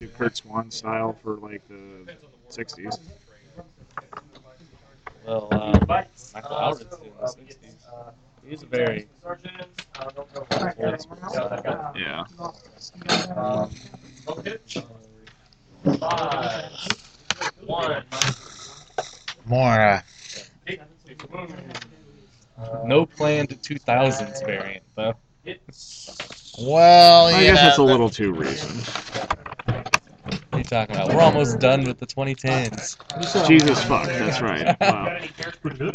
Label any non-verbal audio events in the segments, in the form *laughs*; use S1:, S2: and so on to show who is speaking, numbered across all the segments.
S1: do Curt Swan style for like the '60s.
S2: Well, uh, Michael Alvarez in the 60s. He's a very old school style.
S1: Yeah.
S2: Um,
S3: More. Uh,
S2: no planned 2000s variant, though.
S3: well,
S1: I
S3: you
S1: guess
S3: know,
S1: that's a little too recent.
S2: What are you talking about? We're almost done with the 2010s.
S1: Jesus fuck, that's right. Wow.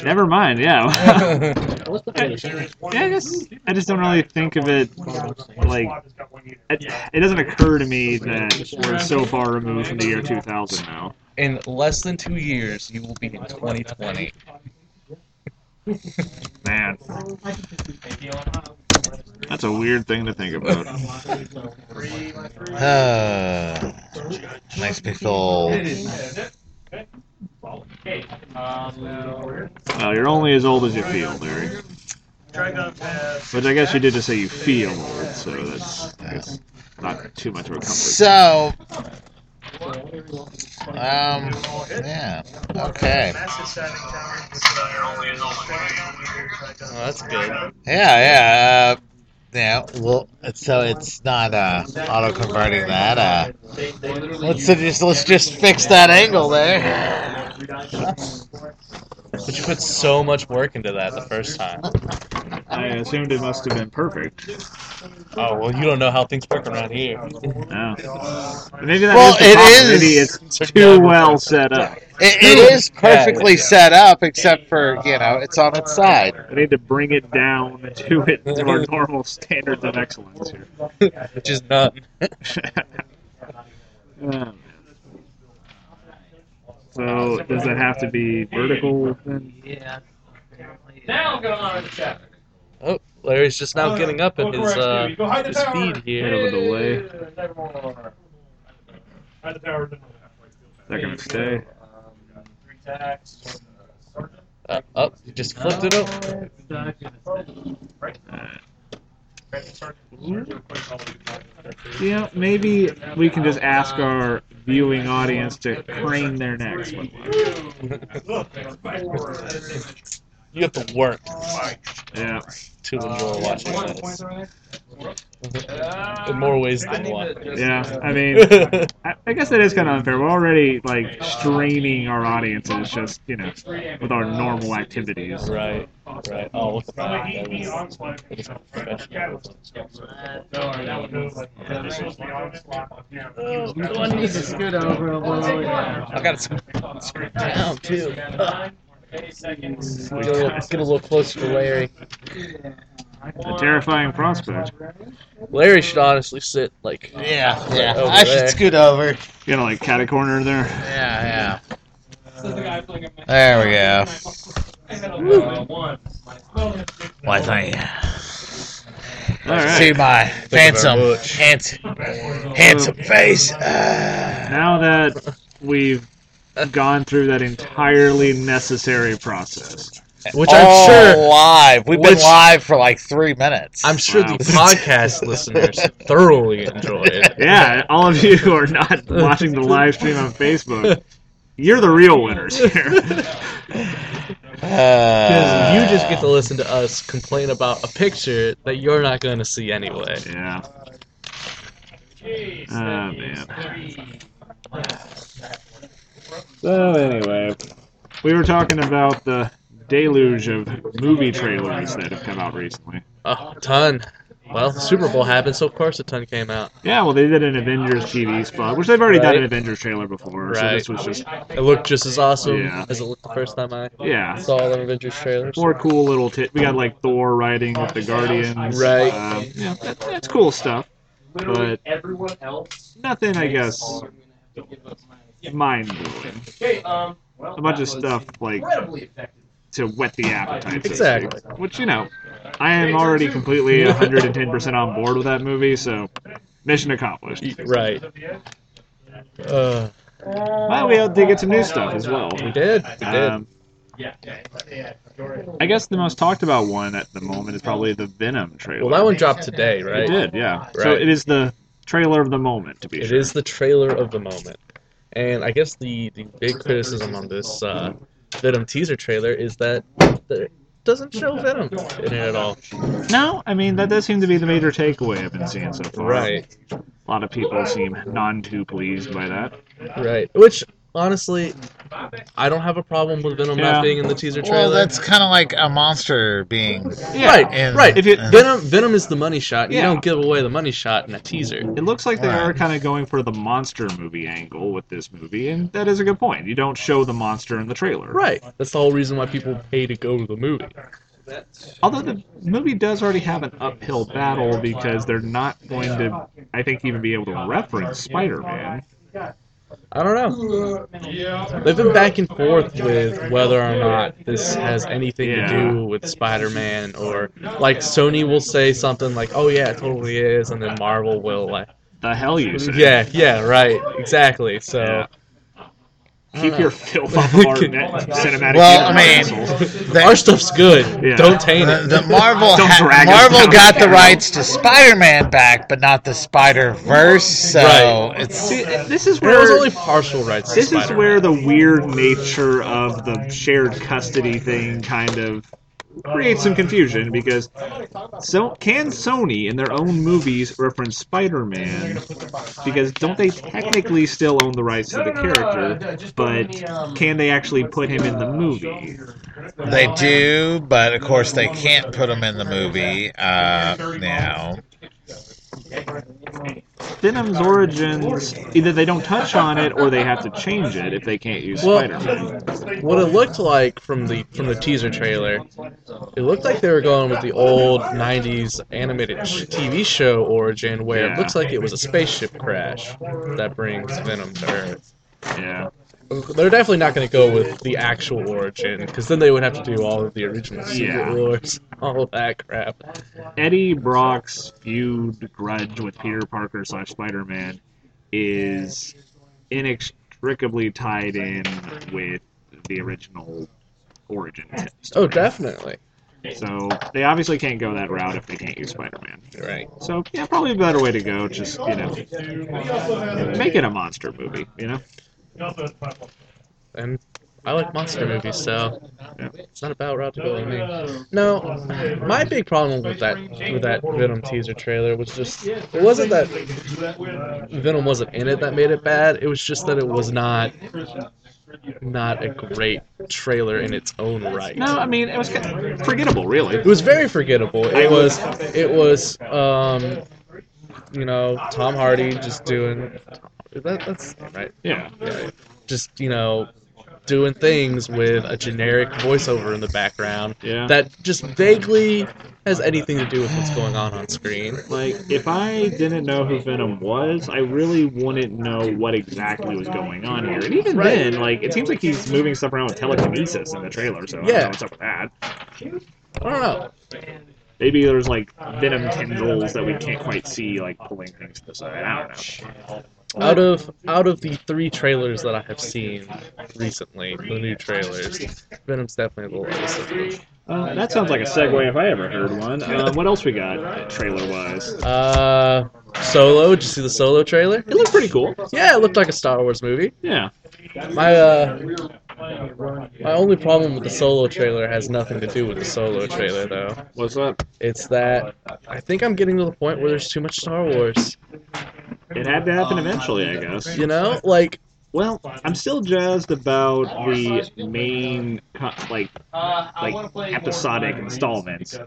S1: Never mind. Yeah. *laughs* yeah, I guess I just don't really think of it like it, it doesn't occur to me that we're so far removed from the year 2000 now.
S2: In less than two years, you will be in 2020.
S1: Man, that's a weird thing to think about.
S3: uh, makes me old.
S1: Well, you're only as old as you feel, Larry. Which I guess you did just say you feel old, so that's, that's not too much of a comfort.
S3: So, um, yeah, okay,
S2: Oh, that's good.
S3: yeah, yeah, uh, yeah. Well, so it's not uh, auto converting that. Uh, let's just let's just fix that angle there. *laughs*
S2: But you put so much work into that the first time.
S1: I assumed it must have been perfect.
S2: Oh, well, you don't know how things work around here.
S1: No. Maybe that
S3: Well,
S1: is the
S3: it
S1: possibility.
S3: is-
S1: It's too well set up.
S3: It, it is perfectly set up, except for you know it's on its side.
S1: I need to bring it down to it to our *laughs* normal standards of excellence here.
S2: Which is none. *laughs*
S1: Man. Um, So does that have to be vertical then?
S4: Now I'm going on chapter.
S2: Oh, Larry's just now getting up in his uh, his
S1: Bit
S2: here.
S1: of a delay. Is
S4: Nevermore. Hide the power.
S1: that gonna stay?
S2: Uh, up, you just flipped it up.
S1: Yeah, maybe we can just ask our viewing audience to crane their necks. one.
S2: You have to work
S1: Yeah.
S2: to enjoy watching this. Mm-hmm. In more ways than one.
S1: Yeah, I mean, *laughs* I, I guess that is kind of unfair. We're already like straining our audiences just you know with our normal activities.
S2: right, right. Oh, look at that. That was, oh, that is professional.
S5: One needs to scoot over a little.
S2: I got to scoot down too. Get a, little, get a little closer to Larry.
S1: A terrifying prospect.
S2: Larry should honestly sit like
S3: Yeah, yeah.
S2: Over
S3: I should scoot over.
S1: You gonna like cat a corner there?
S3: Yeah, yeah. There we go. Why, thank you.
S1: All
S3: See
S1: right.
S3: my handsome, handsome, handsome face. Ah.
S1: Now that we've gone through that entirely necessary process,
S2: which I'm
S3: All
S2: sure
S3: live. We've been live for like three minutes.
S2: I'm sure
S1: Wow.
S2: the podcast *laughs* listeners thoroughly enjoyed. It.
S1: Yeah, all of you who are not watching the live stream on Facebook, you're the real winners here. *laughs*
S3: Uh,
S2: you just get to listen to us complain about a picture that you're not going to see anyway.
S1: Yeah. Oh man. So anyway, we were talking about the deluge of movie trailers that have come out recently.
S2: Oh, a ton. Well, the Super Bowl happened, so of course a ton came out.
S1: Yeah, well, they did an Avengers TV spot, which they've already done an Avengers trailer before. So
S2: Right.
S1: this was just
S2: It looked just as awesome
S1: Yeah.
S2: as it looked the first time I
S1: yeah,
S2: saw the Avengers trailers.
S1: more cool little. T- we got like Thor riding with the Guardians.
S2: Right.
S1: Um, yeah, that, that's cool stuff, but
S4: everyone else.
S1: nothing, I guess, mind blowing.
S4: Okay, um,
S1: A bunch of stuff like. To whet the appetite.
S2: Exactly.
S1: Which you know, I am already completely 110 percent on board with that movie. So, mission accomplished.
S2: Right. Uh,
S1: Well, we did get some new stuff as well.
S2: we did. We did.
S1: Um,
S4: Yeah.
S1: I guess the most talked about one at the moment is probably the Venom trailer.
S2: well, that one dropped today, right?
S1: It did, yeah.
S2: Right.
S1: So it is the trailer of the moment, to be
S2: It
S1: sure.
S2: is the trailer of the moment. And I guess the, the big criticism on this uh, Venom teaser trailer is that it doesn't show Venom in it at all.
S1: No, I mean that does seem to be the major takeaway I've been seeing so far.
S2: Right,
S1: A lot of people seem none too pleased by that.
S2: right. Which, honestly, I don't have a problem with Venom
S1: Yeah.
S2: not being in the teaser trailer.
S3: Well, that's kind of like a monster being.
S2: right,
S3: And-
S2: right.
S1: If you-
S3: and-
S2: Venom, Venom is the money shot. You
S1: Yeah.
S2: don't give away the money shot in a teaser.
S1: It looks like they
S3: Right.
S1: are kind of going for the monster movie angle with this movie, and that is a good point. You don't show the monster in the trailer.
S2: Right. That's the whole reason why people pay to go to the movie.
S1: Although the movie does already have an uphill battle because they're not going to, I think, even be able to reference Spider-Man.
S2: I don't know. They've been back and forth with whether or not this has anything
S1: Yeah.
S2: to do with Spider-Man, or like Sony will say something like, "Oh yeah, it totally is," and then Marvel will like,
S1: The hell you say?
S2: "Yeah, yeah, right, exactly." So
S1: Yeah.
S2: I
S1: Keep your mm.
S2: know.
S1: filth *laughs* off of our net- oh cinematic
S3: Well, I mean,
S1: assholes. *laughs*
S3: the-
S2: our stuff's good.
S1: Yeah.
S2: Don't taint
S3: The,
S2: it.
S3: the Marvel *laughs*
S1: Don't
S3: ha-
S1: drag us
S3: Marvel
S1: down
S3: got
S1: the
S3: the rights to Spider-Man back, but not the Spider-Verse. So
S2: Right.
S3: it's
S1: See, this is
S2: There was
S1: where
S2: only partial rights. To
S1: this is
S2: Spider-Man.
S1: where the weird nature of the shared custody thing kind of creates some confusion because so can Sony in their own movies reference Spider-Man because don't they technically still own the rights to the character but can they actually put him in the movie
S3: they do, but of course they can't put him in the movie uh, now.
S1: Venom's origins either they don't touch on it or they have to change it if they can't use
S2: Well-
S1: Spider-Man
S2: What it looked like from the from the teaser trailer, it looked like they were going with the old '90s animated sh- TV show origin, where
S1: Yeah.
S2: it looks like it was a spaceship crash that brings Venom to Earth.
S1: yeah
S2: They're definitely not going to go with the actual origin, because then they would have to do all of the original Secret
S1: Yeah.
S2: Wars, *laughs* all of that crap.
S1: Eddie Brock's feud grudge with Peter Parker slash Spider Man is inextricably tied in with the original origin.
S2: Oh, definitely.
S1: So they obviously can't go that route if they can't use Spider Man.
S2: Right.
S1: So yeah, probably a better way to go. Just you know, make it a monster movie. You know.
S2: And I like monster movies, so
S1: Yeah.
S2: it's not a bad route to go with me. No, my big problem with that with that Venom teaser trailer was just it wasn't that Venom wasn't in it that made it bad. It was just that it was not not a great trailer in its own right.
S1: No, I mean it was kind of forgettable, really.
S2: It was very forgettable. It was it was um you know Tom Hardy just doing that, that's right.
S1: Yeah.
S2: Yeah, just you know doing things with a generic voiceover in the background
S1: Yeah.
S2: that just vaguely has anything to do with what's going on on screen.
S1: Like, if I didn't know who Venom was, I really wouldn't know what exactly was going on here. And even
S2: Right.
S1: then, like, it seems like he's moving stuff around with telekinesis in the trailer, so I don't
S2: Yeah.
S1: know what's up with that.
S2: I don't know.
S1: Maybe there's, like, Venom tendrils that we can't quite see, like, pulling things to the side. I don't know.
S2: Out of out of the three trailers that I have seen recently, the new trailers, Venom's definitely the lowest of them.
S1: Uh, that sounds like a segue if I ever heard one. Uh, what else we got, trailer wise?
S2: Uh, Solo. Did you see the Solo trailer?
S1: It looked pretty cool.
S2: Yeah, it looked like a Star Wars movie.
S1: Yeah.
S2: My uh, my only problem with the Solo trailer has nothing to do with the Solo trailer though.
S1: What's up?
S2: It's that I think I'm getting to the point where there's too much Star Wars.
S1: It had to happen eventually, I guess.
S2: You know, like
S1: Well, I'm still jazzed about the main, like, like episodic installments,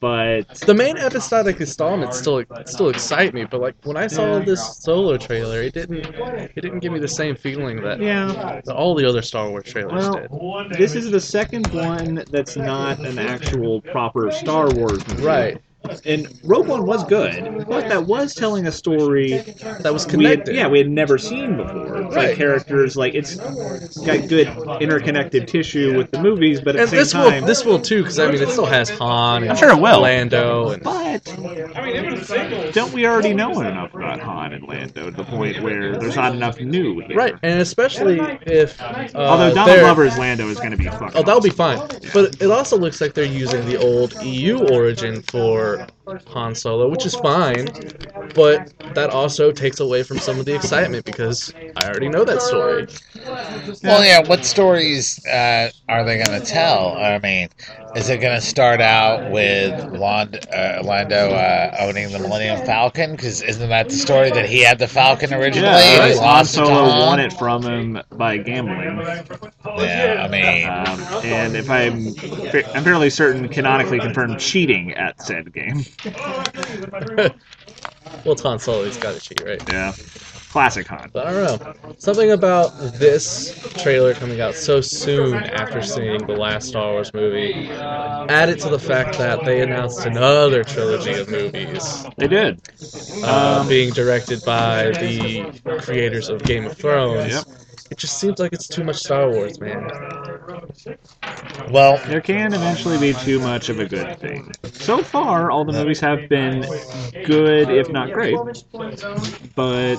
S1: but
S2: the main episodic installments still still excite me, but like when I saw this Solo trailer, it didn't it didn't give me the same feeling that,
S1: yeah.
S2: that all the other Star Wars trailers
S1: Well,
S2: did.
S1: this is the second one that's not an actual proper Star Wars movie.
S2: Right.
S1: And Rogue One was good, but that was telling a story
S2: That was
S1: we had,
S2: connected.
S1: yeah, we had never seen before. It's Like characters, like it's got good interconnected tissue with the movies, but at
S2: and
S1: the
S2: this
S1: same
S2: will this will too, because I mean it still has Han and
S1: I'm sure it will.
S2: Lando and
S1: but don't we already know enough about Han and Lando to the point where there's not enough new here?
S2: Right, and especially if uh,
S1: Although Donald
S2: they're-
S1: Glover's Lando is going to be fucking.
S2: Oh, that'll be
S1: awesome.
S2: fine. But it also looks like they're using the old EU origin for Han Solo, which is fine. But that also takes away from some of the excitement because I already know that story.
S3: Well, yeah. What stories uh, are they going to tell? I mean, is it going to start out with Lond- uh, Lando uh, owning the Millennium Falcon? Because isn't that the story that he had the Falcon originally?
S1: Yeah,
S3: and he
S1: Han
S3: lost it to
S1: Solo won it from him by gambling.
S3: Yeah, I mean,
S1: Um, and if I'm, fa- I'm fairly certain, canonically confirmed cheating at said game. *laughs*
S2: well, it's Han Solo, he's got to cheat, right?
S1: Yeah, classic Han.
S2: But I don't know. Something about this trailer coming out so soon after seeing the last Star Wars movie added to the fact that they announced another trilogy of movies
S1: They did.
S2: uh,
S1: Um,
S2: being directed by the creators of Game of Thrones.
S1: Yep.
S2: It just seems like it's too much Star Wars, man.
S3: well,
S1: There can eventually be too much of a good thing. So far, all the movies have been good, if not great. But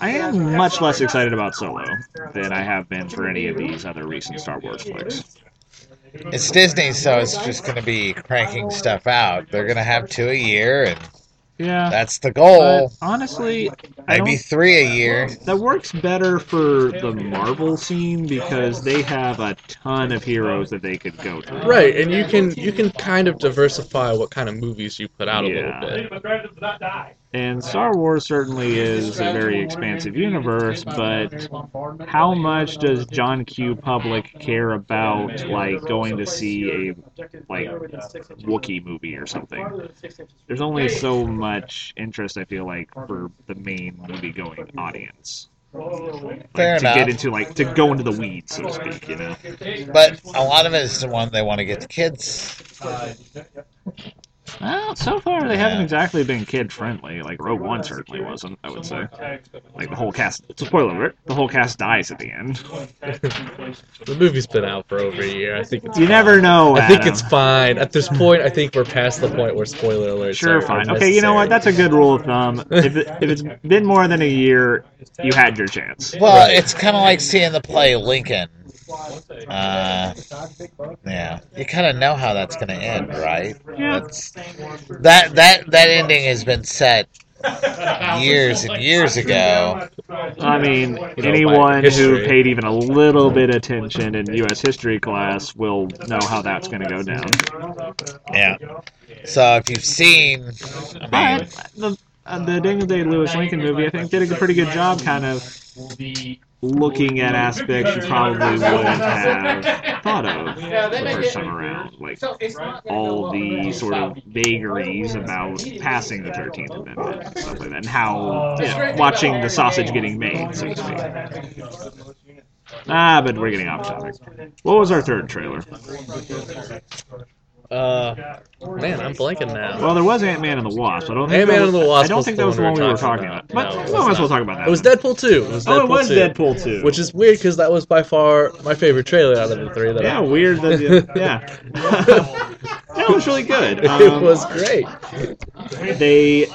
S1: I am much less excited about Solo than I have been for any of these other recent Star Wars flicks.
S3: it's Disney, so it's just going to be cranking stuff out. They're going to have two a year, and
S1: Yeah.
S3: that's the goal.
S1: But honestly, I
S3: Maybe
S1: don't,
S3: three a year.
S1: that works better for the Marvel scene because they have a ton of heroes that they could go to.
S2: Right, and you can you can kind of diversify what kind of movies you put out a
S1: Yeah.
S2: little bit.
S1: And Star Wars certainly is a very expansive universe, but how much does John Q. Public care about like going to see a like Wookiee movie or something? There's only so much interest I feel like for the main movie going audience. Like,
S3: Fair
S1: to
S3: enough.
S1: get into like to go into the weeds, so to speak, you know.
S3: But a lot of it is the one they want to get the kids.
S1: Uh, Well, so far they haven't exactly been kid friendly. Like Rogue One certainly wasn't. I would say. Like the whole cast. It's a spoiler alert. The whole cast dies at the end. *laughs*
S2: The movie's been out for over a year. I think it's
S1: You
S2: fine.
S1: never know.
S2: I think it's fine. At this point, I think we're past the point where spoiler alerts
S1: Sure,
S2: are
S1: fine. Okay, you know what? That's a good rule of thumb. *laughs* If, it, if it's been more than a year, you had your chance.
S3: Well,
S2: Right.
S3: it's kind of like seeing the play Lincoln. Uh, yeah, you kind of know how that's going to end, right?
S1: Yeah.
S3: That's, that that that ending has been set years and years ago.
S1: I mean, anyone who paid even a little bit attention in U.S. history class will know how that's going to go down.
S3: Yeah. So if you've seen, I mean,
S1: But the uh, the Daniel Day Lewis Lincoln movie, I think, did a pretty good job, kind of looking at aspects you probably *laughs* wouldn't have thought of the first time around, like all the sort of vagaries about passing the Thirteenth Amendment and stuff like that, and how you know, watching the sausage getting made, so to speak. Ah, but we're getting off topic. What was our third trailer?
S2: Uh, man, I'm blanking now.
S1: Well, there was Ant Man and the Wasp. I don't think
S2: Ant-Man
S1: that
S2: and the Wasp
S1: I don't think that was the
S2: one we
S1: we
S2: were
S1: talking about.
S2: about.
S1: But
S2: No, it
S1: we
S2: was
S1: might as well talk about that.
S2: It was. Deadpool 2. It was Deadpool
S1: Oh, it was
S2: 2.
S1: Deadpool 2.
S2: Which is weird because that was by far my favorite trailer out of the three that
S1: yeah,
S2: I
S1: weird that *laughs* yeah. *laughs* that was really good. *laughs*
S2: It
S1: Um,
S2: was great.
S1: they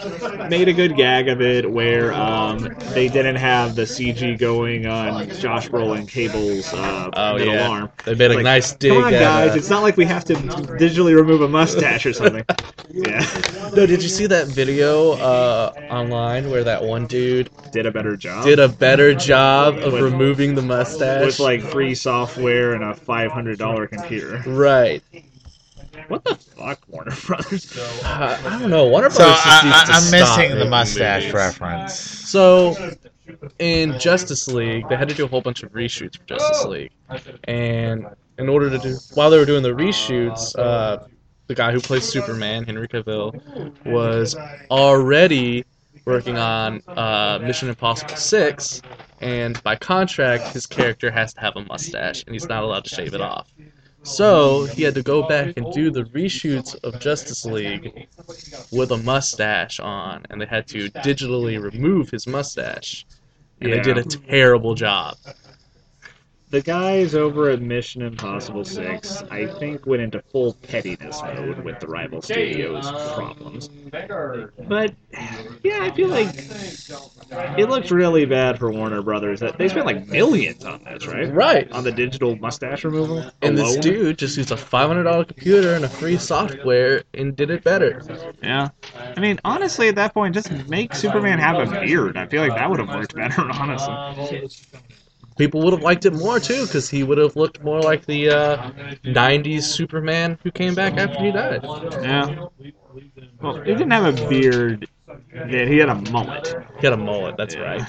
S1: made a good gag of it where um, they didn't have the CG going on Josh Brolin Cable's uh,
S2: Oh,
S1: middle
S2: yeah.
S1: arm.
S2: They made a
S1: Like,
S2: nice dig.
S1: Come on,
S2: at,
S1: guys!
S2: uh,
S1: It's not like we have to digitally remove a mustache or something. *laughs* yeah,
S2: No, did you see that video uh, online where that one dude
S1: did a better job.
S2: did a better job of
S1: With-
S2: removing the mustache?
S1: with like free software and a five hundred dollar computer.
S2: right.
S1: What the fuck, Warner Brothers?
S2: Uh, I don't know. Warner
S3: so
S2: Brothers just needs
S3: I,
S2: to
S3: I, I'm
S2: stop
S3: missing the
S2: making
S3: mustache
S2: movies.
S3: reference.
S2: So, in Justice League, they had to do a whole bunch of reshoots for Justice League, and in order to do, while they were doing the reshoots, uh, the guy who plays Superman, Henry Cavill, was already working on uh, Mission Impossible Six, and by contract, his character has to have a mustache, and he's not allowed to shave it off. So he had to go back and do the reshoots of Justice League with a mustache on, and they had to digitally remove his mustache. And they did a terrible job.
S1: The guys over at Mission Impossible 6, I think, went into full pettiness mode with the rival studios' problems. But, yeah, I feel like it looked really bad for Warner Brothers. That They spent like millions on this, right?
S2: Right.
S1: On the digital mustache removal?
S2: And this dude just used a $500 computer and a free software and did it better.
S1: Yeah. I mean, honestly, at that point, just make Superman have a beard. I feel like that would have worked better, *laughs* honestly.
S2: People would have liked it more too because he would have looked more like the uh, 90s Superman who came back after he died.
S1: Yeah. Well, he didn't have a beard. Then he had a mullet.
S2: He had a mullet, that's right.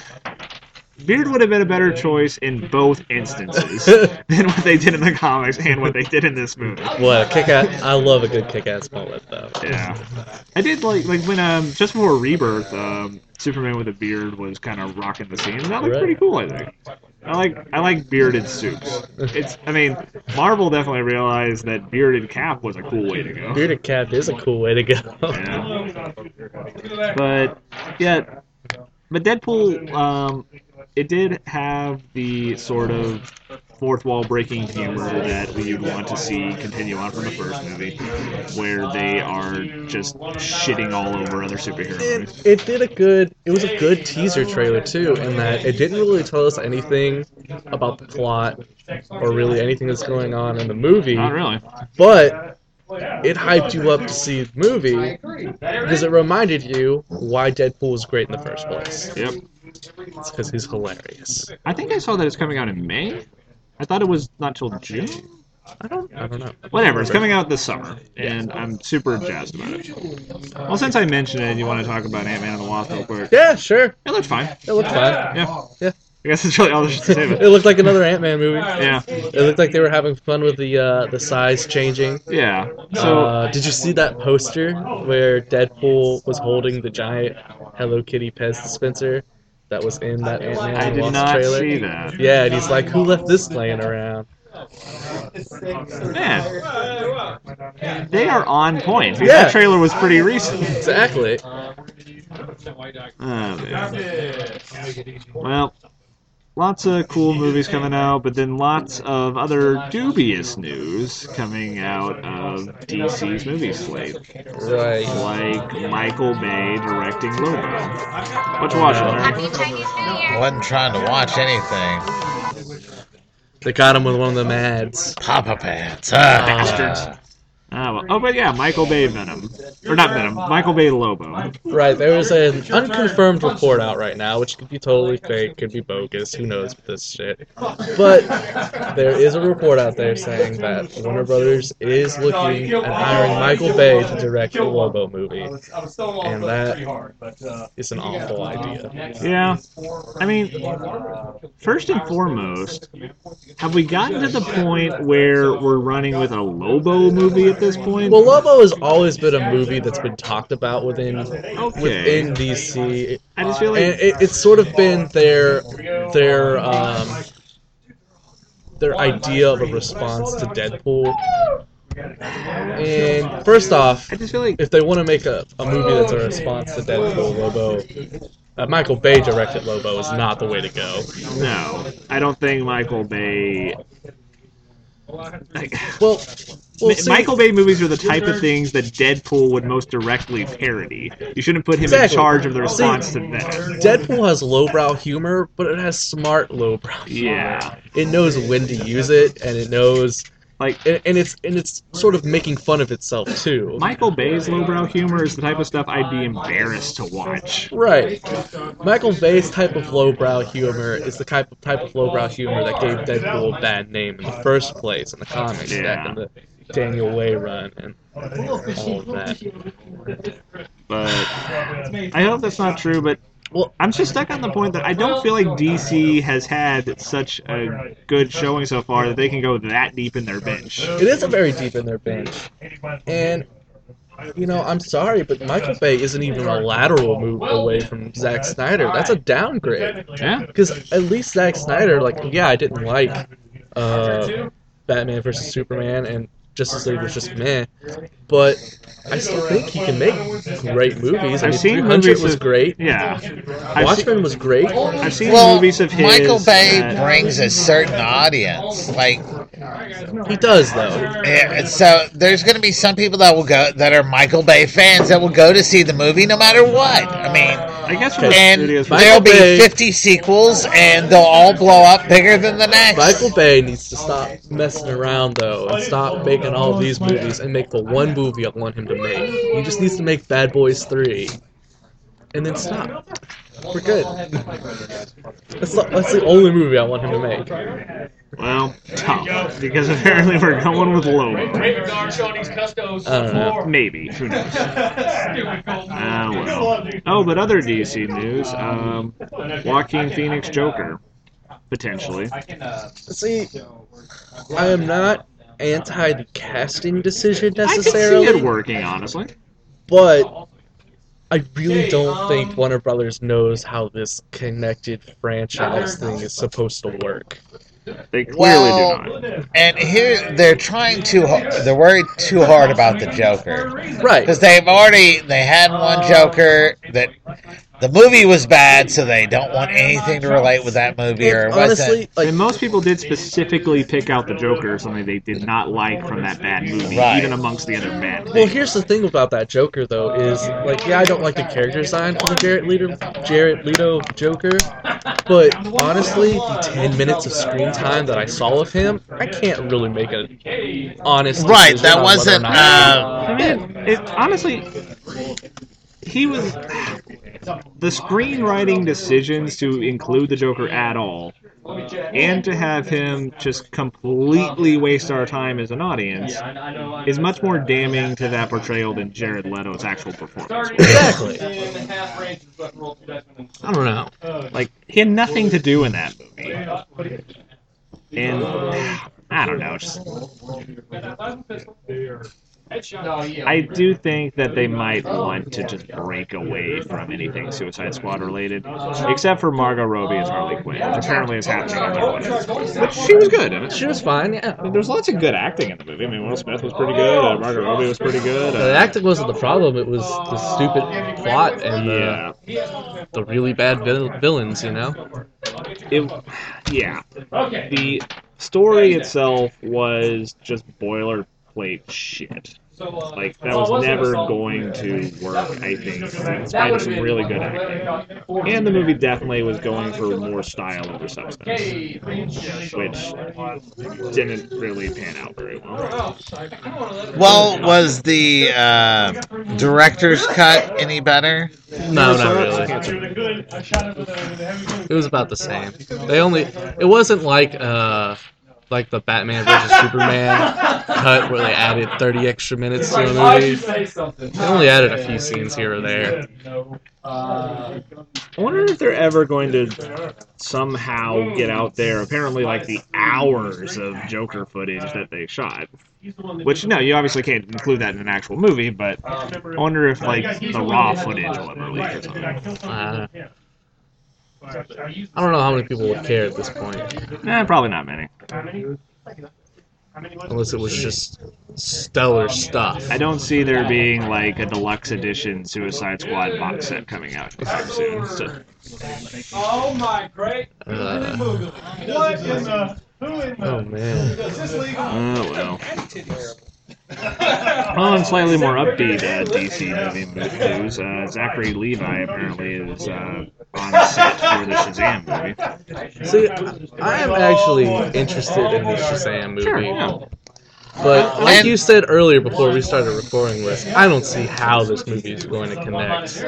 S1: Beard would have been a better choice in both instances *laughs* than what they did in the comics and what they did in this movie.
S2: What a kick ass! I love a good kick ass mullet though.
S1: Yeah, I did like like when um just before Rebirth, um Superman with a beard was kind of rocking the scene. That looked
S2: Right.
S1: pretty cool. I think. I like I like bearded suits. It's I mean Marvel definitely realized that bearded Cap was a cool way to go.
S2: Bearded Cap is a cool way to go.
S1: Yeah. But yeah, but Deadpool, um, it did have the sort of fourth wall breaking humor that you'd want to see continue on from the first movie, where they are just shitting all over other superhero movies.
S2: It, it did a good. It was a good teaser trailer too, in that it didn't really tell us anything about the plot or really anything that's going on in the movie,
S1: Not really.
S2: but it hyped you up to see the movie because it reminded you why Deadpool was great in the first place.
S1: Yep.
S2: It's because he's hilarious.
S1: I think I saw that it's coming out in May. I thought it was not till June.
S2: I don't. I don't know.
S1: Whatever, it's coming out this summer, and I'm super jazzed about it. Well, since I mentioned it, you want to talk about Ant Man and the Wasp real quick?
S2: Yeah, sure.
S1: It looked fine.
S2: It looked fine.
S1: Yeah.
S2: Yeah.
S1: I guess that's really all there's to say about
S2: it
S1: it.
S2: looked like another Ant Man movie.
S1: Yeah.
S2: It looked like they were having fun with the uh, the size changing.
S1: Yeah. So
S2: uh, did you see that poster where Deadpool was holding the giant Hello Kitty Pez dispenser that was in that Ant Man
S1: I did
S2: Wasp
S1: not
S2: trailer?
S1: see that.
S2: Yeah, and he's like, "Who left this laying around?"
S1: Man, they are on point.
S2: Yeah.
S1: That trailer was pretty recent.
S2: Exactly.
S1: Oh, man. Well, lots of cool movies coming out, but then lots of other dubious news coming out of DC's movie slate,
S2: Right.
S1: like Michael Bay directing Lobo. What you watching, Larry?
S6: Happy Chinese New Year.
S3: Wasn't trying to watch anything.
S2: They got him with one of the ads.
S3: Papa Pants. Ah.
S1: Bastards. Ah, well. Oh, but yeah, Michael Bay Venom. Or not Venom, Michael Bay Lobo.
S2: Right. There was an unconfirmed report out right now, which could be totally fake, could be bogus. Who knows with this shit? But there is a report out there saying that Warner Brothers is looking at hiring Michael Bay to direct the Lobo movie, and that is an awful idea.
S1: Yeah. I mean, first and foremost, have we gotten to the point where we're running with a Lobo movie at this point?
S2: Well, Lobo has always been a movie that's been talked about within
S1: okay.
S2: within DC.
S1: I just feel like
S2: and it, it's sort of been their their um, their idea of a response to Deadpool. And first off,
S1: I just feel like
S2: if they want to make a, a movie that's a response to Deadpool, Lobo, uh, Michael Bay directed Lobo is not the way to go.
S1: no, I don't think Michael Bay. Like,
S2: Well, well see,
S1: Michael Bay movies are the type of things that Deadpool would most directly parody. You shouldn't put him
S2: Exactly.
S1: in charge of the
S2: See,
S1: response to that.
S2: Deadpool has lowbrow humor, but it has smart lowbrow humor.
S1: Yeah.
S2: It knows when to use it, and it knows
S1: Like
S2: and, and it's and it's sort of making fun of itself too.
S1: Michael Bay's lowbrow humor is the type of stuff I'd be embarrassed to watch.
S2: Right. Michael Bay's type of lowbrow humor is the type of type of lowbrow humor that gave Deadpool a bad name in the first place in the comics back
S1: Yeah.
S2: in the Daniel Way run and all of that.
S1: But I hope that's not true. But
S2: Well,
S1: I'm just stuck on the point that I don't feel like DC has had such a good showing so far that they can go that deep in their bench.
S2: it is a very deep in their bench, and you know I'm sorry, but Michael Bay isn't even a lateral move away from Zack Snyder. That's a downgrade.
S1: Yeah.
S2: Because at least Zack Snyder, like, yeah, I didn't like uh, Batman versus Superman, and Justice League was just meh. But I still think he can make great movies. I
S1: I've
S2: mean,
S1: seen
S2: 300
S1: movies
S2: was
S1: of-
S2: great.
S1: Yeah. I've
S2: Watchmen
S1: seen,
S2: was great.
S1: I've seen
S3: Well,
S1: movies of his.
S3: Michael Bay
S1: that-
S3: brings a certain audience. Like,
S2: He does though.
S3: yeah, so there's going to be some people that will go that are Michael Bay fans that will go to see the movie no matter what. I mean,
S1: I guess the
S3: and there'll be
S2: Bay-
S3: 50 sequels, and they'll all blow up bigger than the next.
S2: Michael Bay needs to stop messing around though and stop making all these movies and make the one movie I want him to make. He just needs to make Bad Boys 3. And then stop. We're good. That's the, that's the only movie I want him to make.
S1: Well, tough because apparently we're going with Lobo.
S2: I don't know.
S1: Maybe. Who knows? Ah, *laughs* well. Oh, but other DC news. Um, Joaquin Phoenix Joker. Potentially.
S2: See, I am not anti the casting decision necessarily.
S1: I can see
S2: necessarily,
S1: it working, honestly.
S2: but I really don't think Warner Brothers knows how this connected franchise thing is supposed to work.
S1: They clearly
S3: Well,
S1: do not.
S3: and here they're trying too. har- They're worried too hard about the Joker.
S2: Right.
S3: because they've already they had one Joker that the movie was bad, so they don't want anything to relate with that movie or it wasn't.
S2: honestly, like
S1: and most people did specifically pick out the Joker, or something they did not like from that bad movie,
S3: Right.
S1: even amongst the other bad
S2: Well,
S1: things.
S2: here's the thing about that Joker, though, is like, yeah, I don't like the character design for the Jared Leto, Jared Leto Joker, but honestly, the 10 minutes of screen time that I saw of him, I can't really make an honest
S3: Right, that
S2: on whether or
S3: wasn't,
S2: not-
S3: uh,
S1: I mean, it, honestly, he was the screenwriting decisions to include the Joker at all, and to have him just completely waste our time as an audience, is much more damning to that portrayal than Jared Leto's actual performance.
S2: Exactly. I don't know.
S1: Like he had nothing to do in that movie, and *sighs* I don't know. Just I do think that they might want to just break away from anything Suicide Squad related, except for Margot Robbie as Harley Quinn, which apparently is happening in their wedding. But she was good in it.
S2: She was fine, yeah.
S1: I mean, there's lots of good acting in the movie. I mean, Will Smith was pretty good. Uh, Margot Robbie was pretty good.
S2: The
S1: Uh,
S2: acting wasn't the problem, it was the stupid plot and the,
S1: yeah,
S2: the really bad vil- villains, you know?
S1: it, yeah. The story itself was just boilerplate shit. Like that was never going to work. I think, in spite of some really good acting. And the movie definitely was going for more style over substance, which didn't really pan out very well.
S3: well, was the uh, director's cut any better?
S2: No, not really. It was about the same. They only it wasn't like uh like the Batman versus Superman cut where they added 30 extra minutes to the movie. They only added a few scenes here or there.
S1: I wonder if they're ever going to somehow get out there. Apparently, like the hours of Joker footage that they shot. Which no, you obviously can't include that in an actual movie. But I wonder if like the raw footage will ever leak or something.
S2: Uh, I don't know how many people would care at this point,
S1: Nah, probably not many.
S2: unless it was just stellar stuff.
S1: I don't see there being like a deluxe edition Suicide Squad box set coming out anytime soon. So,
S6: Oh my great!
S2: Uh,
S6: What in the? Who in the?
S2: oh man.
S6: Is this legal?
S1: oh well. On slightly more upbeat uh, DC movie news, uh, Zachary Levi apparently is uh, on set for the Shazam movie.
S2: See, I am actually interested in the Shazam movie.
S1: Sure, yeah.
S2: But uh, like
S3: And-
S2: you said earlier before we started recording this, I don't see how this movie is going to connect.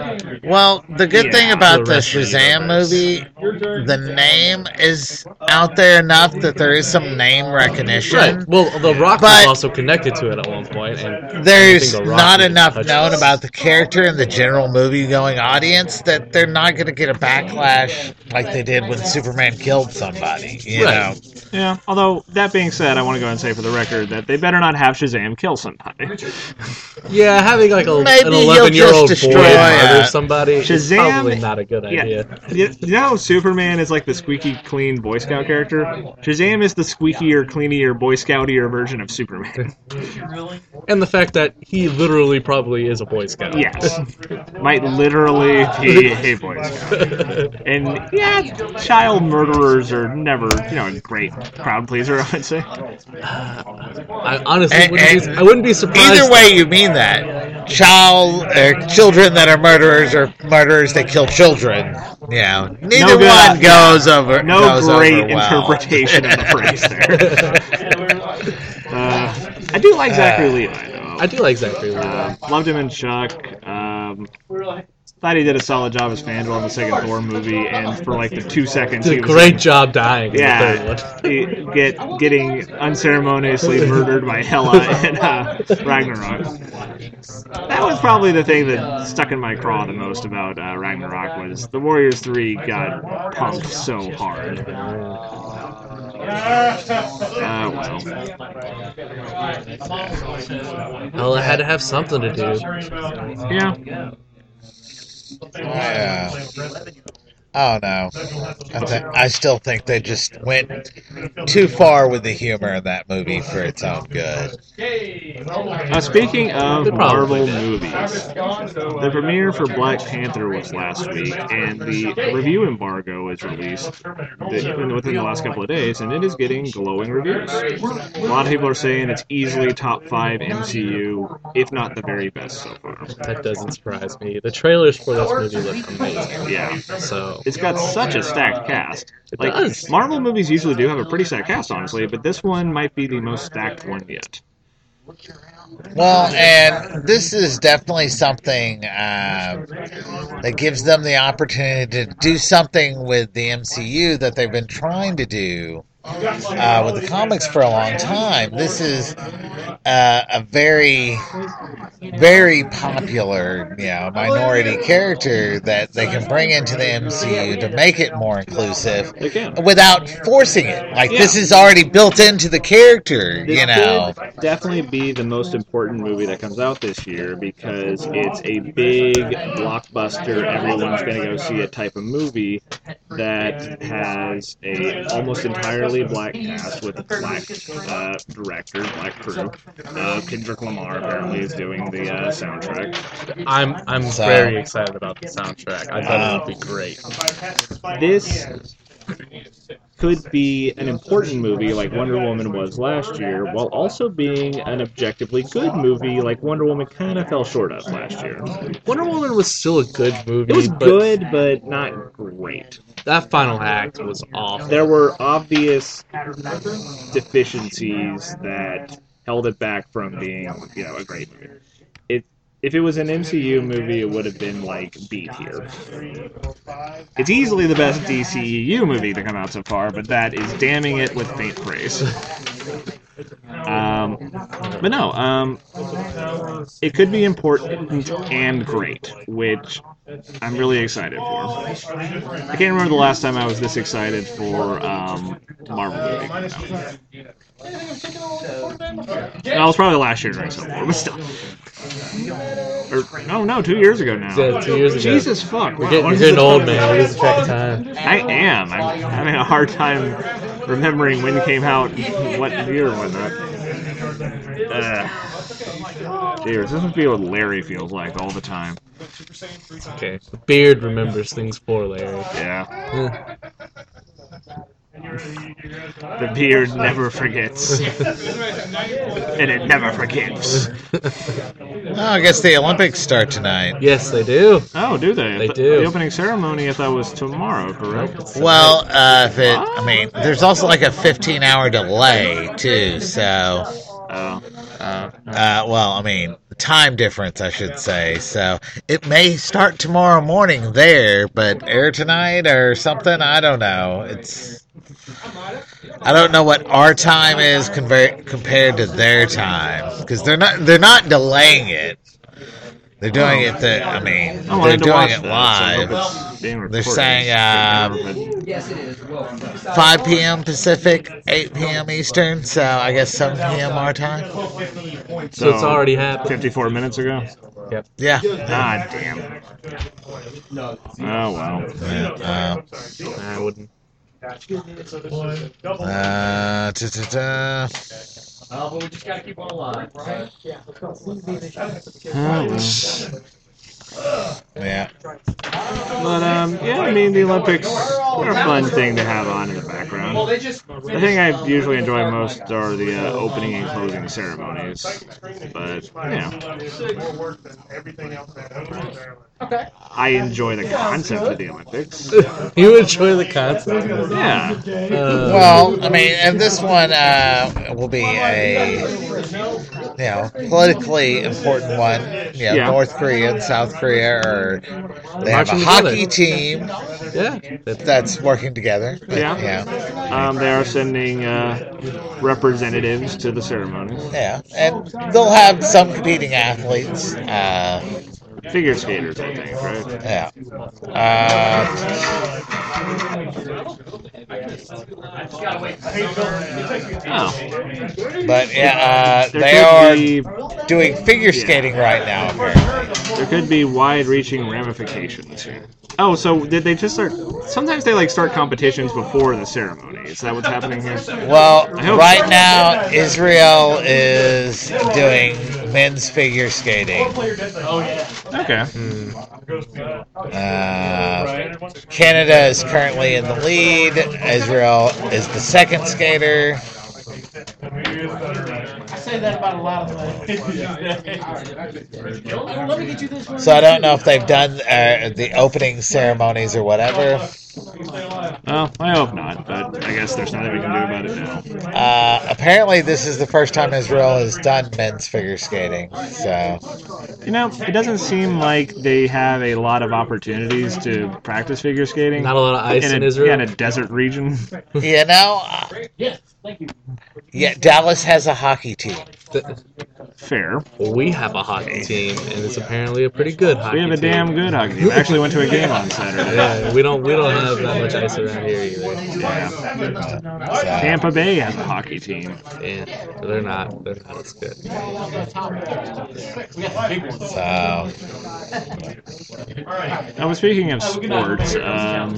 S3: Well, the good
S1: Yeah,
S3: thing about
S2: the
S3: the
S2: the
S3: Shazam
S2: universe.
S3: movie, the name is out there enough that there is some name recognition.
S2: Right. Well, The Rock
S3: But-
S2: was also connected to it at one point, and
S3: There's
S2: The
S3: not enough
S2: touches-
S3: known about the character and the general movie going audience that they're not going to get a backlash like they did when Superman killed somebody. You
S2: Right.
S3: know,
S1: Yeah, although that being said, I want to go and say for the record that they better not have Shazam kill somebody.
S2: Yeah, having like a,
S3: Maybe
S2: an 11 year old boy
S3: just destroy, uh,
S2: murder somebody is
S1: Shazam-
S2: probably not a good
S1: Yeah.
S2: idea.
S1: You you know, Superman is like the squeaky clean Boy Scout character. Shazam is the squeakier, cleanier, Boy Scoutier version of Superman. *laughs*
S2: And the fact that he literally probably is a Boy Scout.
S1: Yes, might literally be a Boy Scout. *laughs* And yeah, child murderers are never, you know, a great crowd pleaser. I would say.
S2: I honestly
S3: And-
S2: wouldn't be, I wouldn't be surprised.
S3: Either way, you mean that child, uh, children that are murderers or murderers that kill children. Yeah, neither
S1: No good-
S3: one goes *laughs* over.
S1: No
S3: goes
S1: great
S3: over well.
S1: interpretation of the *laughs* phrase there. Uh, I do like Zachary Levi though.
S2: I do like Zachary Levi.
S1: Uh, loved him in Chuck. Um, thought he did a solid job as Fandral in the second Thor movie, and for like the two seconds
S2: Did
S1: he
S2: a
S1: was
S2: great job dying in
S1: yeah,
S2: the third one.
S1: get getting unceremoniously murdered by Hela in uh, Ragnarok. That was probably the thing that stuck in my craw the most about uh, Ragnarok was the Warriors Three got punked so hard. Uh, well,
S2: Well, I had to have something to do.
S1: yeah.
S3: Yeah. Oh no, I, th- I still think they just went too far with the humor in that movie for its own good.
S1: Uh, speaking of
S2: They
S1: Marvel movies, the premiere for Black Panther was last week, and the review embargo was released within the last couple of days, and it is getting glowing reviews. A lot of people are saying it's easily top five MCU, if not the very best so far.
S2: That doesn't surprise me. The trailers for this movie look amazing.
S1: Yeah,
S2: So
S1: it's got such a stacked cast.
S2: It
S1: Like
S2: does.
S1: Marvel movies usually do have a pretty stacked cast, honestly, but this one might be the most stacked one yet.
S3: Well, and this is definitely something um, that gives them the opportunity to do something with the MCU that they've been trying to do uh, with the comics for a long time. This is uh, a very, very popular, you know, minority character that they can bring into the MCU to make it more inclusive without forcing it. Like this is already built into the character,
S1: This
S3: you know.
S1: definitely be the most important movie that comes out this year because it's a big blockbuster. Everyone's going to go see a type of movie that has a almost entirely black cast with a black uh, director, black crew. Uh, Kendrick Lamar apparently is doing the uh, soundtrack.
S2: I'm I'm
S3: So-
S2: very excited about the soundtrack. I thought it would be great.
S1: This could be an important movie like Wonder Woman was last year, while also being an objectively good movie like Wonder Woman kind of fell short of last year.
S2: Wonder Woman was still a good movie.
S1: It was
S2: but
S1: good, but not great.
S2: That final act was awful.
S1: There were obvious deficiencies that held it back from being, you know, a great movie. It, if it was an MCU movie, it would have been like B tier. It's easily the best DCEU movie to come out so far, but that is damning it with faint praise. Um, but no, um, it could be important and great, which I'm really excited for. I can't remember the last time I was this excited for um, Marvel movie. No, it was probably last year during Civil War, but still. Or, no, no, two years ago now.
S2: Yeah, two years ago.
S1: Jesus fuck.
S2: You're getting, you're getting old, man. Losing track of time.
S1: I am. I'm having a hard time remembering when it came out, what year and whatnot. Uh, dears, this is be what Larry feels like all the time.
S2: Okay. The beard remembers things for Larry.
S1: Yeah. The beard never forgets. and it never forgives. *laughs*
S3: Oh, I guess the Olympics start tonight.
S2: yes, they do.
S1: Oh, do they?
S2: They
S1: The-
S2: do.
S1: The opening ceremony I thought was tomorrow, correct?
S3: Well, uh, if it, I mean, there's also like a 15 hour delay too. So,
S2: Uh,
S3: uh, well, I mean, time difference, I should say. So it may start tomorrow morning there, but air tonight or something. I don't know. It's. I don't know what our time is compar- compared to their time because they're not they're not delaying it. They're doing it. The, I mean,
S1: I
S3: they're doing it
S1: that, so
S3: live.
S1: hope it's being
S3: They're saying, uh,
S1: But-
S5: Yes, it is. Welcome.
S3: 5 p.m. Pacific, 8 p.m. Eastern. So I guess 7 p.m. our time.
S2: So it's already happened.
S1: 54 minutes ago. Yep.
S3: Yeah.
S1: God damn. Oh well.
S3: Yeah,
S2: I wouldn't.
S3: uh, uh, ta-ta-ta.
S5: Oh, but we just gotta keep on alive. Right?
S3: Yeah.
S1: But um, yeah, I mean the Olympics are a fun thing to have on in the background.
S5: Well, they.
S1: The thing I usually enjoy most are the uh, opening and closing ceremonies. But you know,
S5: Okay.
S1: I enjoy the concept of the Olympics. *laughs*
S2: You enjoy the concept?
S1: Yeah.
S2: Uh,
S3: Well, I mean, and this one uh, will be a you know politically important one. You know,
S1: Yeah.
S3: North Korea and South Korea are they have a
S2: Marching
S3: hockey
S2: together.
S3: team
S2: yeah. That's-
S3: that's working together.
S1: Yeah.
S3: yeah,
S1: Um, they are sending uh, representatives to the ceremonies.
S3: yeah, and they'll have some competing athletes. Uh,
S1: Figure skaters, I think, right?
S3: yeah. Uh,
S1: Oh,
S3: but yeah, uh, they are
S1: be
S3: doing figure skating right now. Apparently,
S1: there could be wide-reaching ramifications here. Oh, so did they just start? Sometimes they like start competitions before the ceremony. Is that what's happening here?
S3: well, right
S1: so.
S3: now Israel is doing men's figure skating. Oh yeah.
S1: Okay.
S3: Uh, Canada is currently in the lead. Israel is the second skater.
S5: I say that about a lot of things. *laughs* Let me get you this one.
S3: So I don't know if they've done uh, the opening ceremonies or whatever.
S1: Well, I hope not, but I guess there's nothing we can do about it now.
S3: Uh, apparently, this is the first time Israel has done men's figure skating. So
S1: You know, it doesn't seem like they have a lot of opportunities to practice figure skating.
S2: Not a lot of ice
S1: in,
S2: in,
S1: a,
S2: Israel.
S1: Yeah, in a desert region. *laughs*
S3: you know, uh,
S5: Yes, thank you.
S3: yeah, Dallas has a hockey team.
S1: Fair.
S2: we have a hockey team, and it's apparently a pretty good hockey team.
S1: We have a
S2: team.
S1: damn good hockey team. I actually went to a game on Saturday.
S2: Yeah, we don't we don't have that much ice around here either.
S1: Yeah.
S3: So,
S1: Tampa Bay has a hockey team.
S2: Yeah, they're not they're not as good.
S3: so
S1: I was speaking of sports. Um,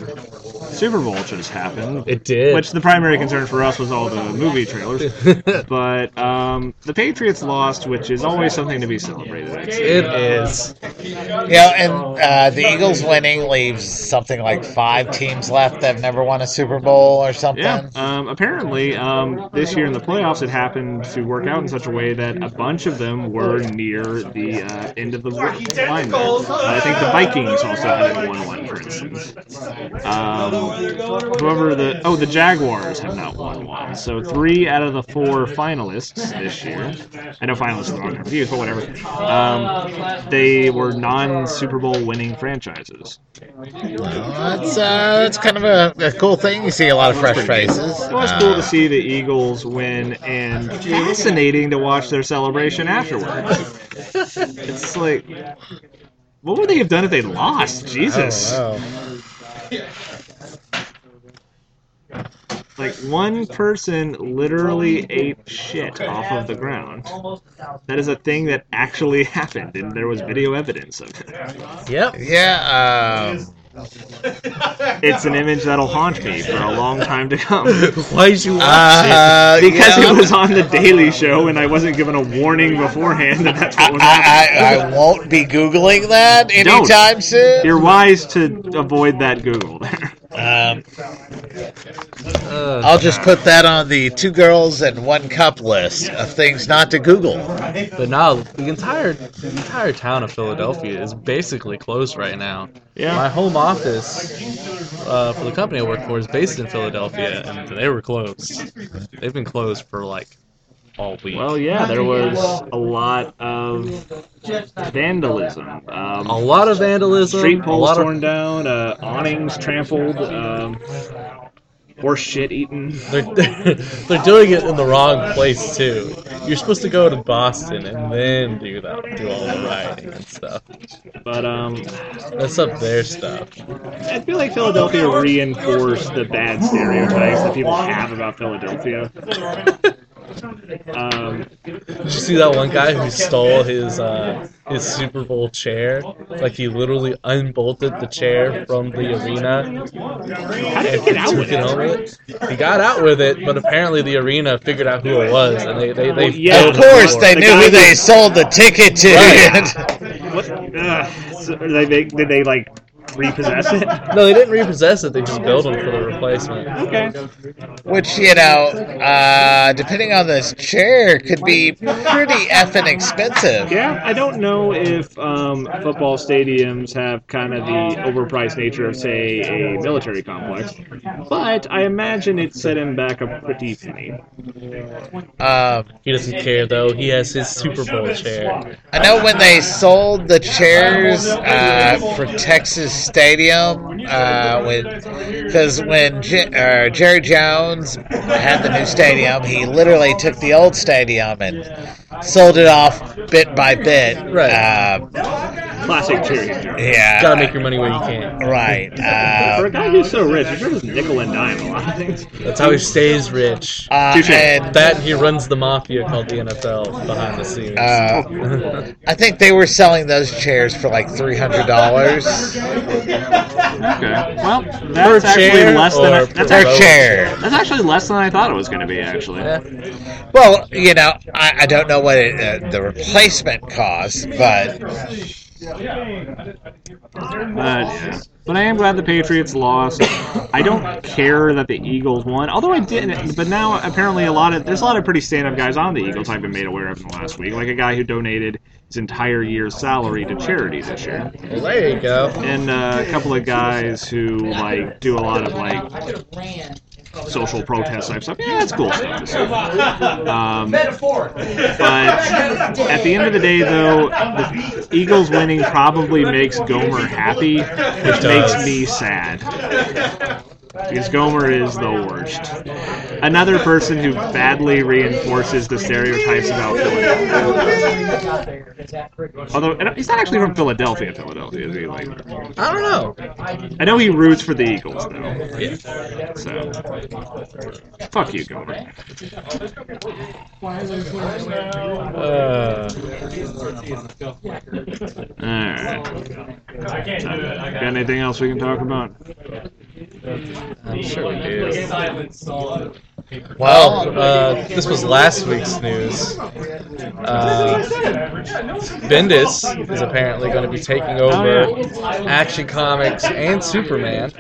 S1: Super Bowl just happened.
S2: It did.
S1: Which the primary concern for us was all the movie trailers. *laughs* But um, the Patriots lost, which is always something to be celebrated.
S2: It is.
S3: yeah, and uh, the Eagles winning leaves something like five teams left that have never won a Super Bowl or something.
S1: Yeah. Um, apparently, um, this year in the playoffs, it happened to work out in such a way that a bunch of them were near the uh, end of the line. Uh, I think the Vikings also hadn't won one, for instance. Um, whoever the oh, the Jaguars have not won one. So three out of the four finalists this year. I know finalists is the wrong term to use, but whatever. Um, they were non-Super Bowl winning franchises.
S3: Well, that's uh, that's kind of a, a cool thing. You see a lot of fresh faces.
S1: It was cool
S3: Uh,
S1: to see the Eagles win and fascinating to watch their celebration afterwards. it's like, what would they have done if they lost? Jesus. Like, one person literally ate shit off of the ground. That is a thing that actually *laughs* happened, and there was video evidence of it.
S2: Yep.
S3: Yeah. Um, *laughs*
S1: It's an image that'll haunt me for a long time to come. *laughs*
S2: Why'd you watch
S3: uh,
S1: Because
S3: yeah.
S1: it was on the Daily Show, and I wasn't given a warning beforehand that that's what was
S3: I,
S1: happening.
S3: I, I won't be googling that
S1: Don't.
S3: anytime soon.
S1: You're wise to avoid that Google there.
S3: Um. I'll just put that on the two girls and one cup list of things not to Google.
S2: but now the entire the entire town of Philadelphia is basically closed right now.
S1: Yeah.
S2: My home office uh, for the company I work for is based in Philadelphia, and they were closed. They've been closed for like all week.
S1: Well, yeah, there was a lot of vandalism.
S2: a
S1: Um,
S2: lot of vandalism.
S1: street
S2: a
S1: poles
S2: lot
S1: torn
S2: of
S1: down, uh, awnings trampled. Um, horse shit eating.
S2: They're, *laughs* they're doing it in the wrong place too. You're supposed to go to Boston and then do that, do all the rioting and stuff.
S1: But um,
S2: That's up their stuff.
S1: I feel like Philadelphia reinforced the bad stereotypes that people have about Philadelphia. *laughs* Um,
S2: Did you see that one guy who stole his uh, his Super Bowl chair? Like he literally unbolted the chair from the arena
S1: how did he get out with
S2: it
S1: it?
S2: He got out with it, but apparently the arena figured out who it was, and they they, they
S1: Well, yeah,
S3: Of course,
S2: for
S3: they.
S1: The
S3: knew who they sold the ticket to.
S2: Right. *laughs*
S1: What? Ugh. So, they, they, did they like repossess it?
S2: No, they didn't repossess it. They just billed him for the replacement.
S1: Okay.
S3: Which, you know, uh, depending on this chair, could be pretty effing expensive.
S1: Yeah, I don't know if um, football stadiums have kind of the overpriced nature of, say, a military complex, but I imagine it set him back a pretty penny.
S3: Um,
S2: He doesn't care though. He has his Super Bowl chair.
S3: I know when they sold the chairs uh, for Texas Stadium, uh, because when J- uh, Jerry Jones had the new stadium, he literally took the old stadium and sold it off bit by bit.
S2: Right.
S3: Uh,
S1: Classic Jerry joke.
S3: yeah.
S2: Gotta make your money where you can. *laughs*
S3: Right.
S1: For
S3: Uh,
S1: a guy who's so rich, he sure does nickel and dime a lot of things.
S2: That's how he stays rich.
S3: uh,
S1: Touche.
S3: and
S2: That he runs the mafia called the NFL behind the scenes.
S3: uh, I think they were selling those chairs for like three hundred dollars
S1: Okay. Well,
S2: Per
S1: that's actually
S2: chair
S1: less than
S2: or
S1: I, that's,
S3: per
S1: actually,
S3: chair.
S1: that's actually less than I thought it was going to be. Actually,
S2: Yeah.
S3: Well, you know, I, I don't know what it, uh, the replacement cost, but
S1: but yeah. But I am glad the Patriots lost. I don't care that the Eagles won, although I didn't. But now apparently a lot of there's a lot of pretty stand-up guys on the Eagles I've been made aware of in the last week, like a guy who donated his entire year's salary to charity this year,
S2: Well, there you go.
S1: and uh, a couple of guys who like do a lot of like social protest type stuff. Yeah, that's cool stuff. *laughs* Um,
S5: Metaphor.
S1: but at the end of the day, though, the Eagles winning probably makes Gomer happy, which makes me sad. Because Gomer is the worst. Another person who badly reinforces the stereotypes about Philadelphia. Although he's not actually from Philadelphia, Philadelphia, is he? Like,
S2: I don't know.
S1: I know he roots for the Eagles, though. Yeah. So, fuck you, Gomer.
S2: Uh,
S1: All right. Got anything else we can talk about?
S2: I'm sure we do.
S3: well,
S2: Well, uh, this was last week's news. Uh, Bendis is apparently going to be taking over Action Comics and Superman,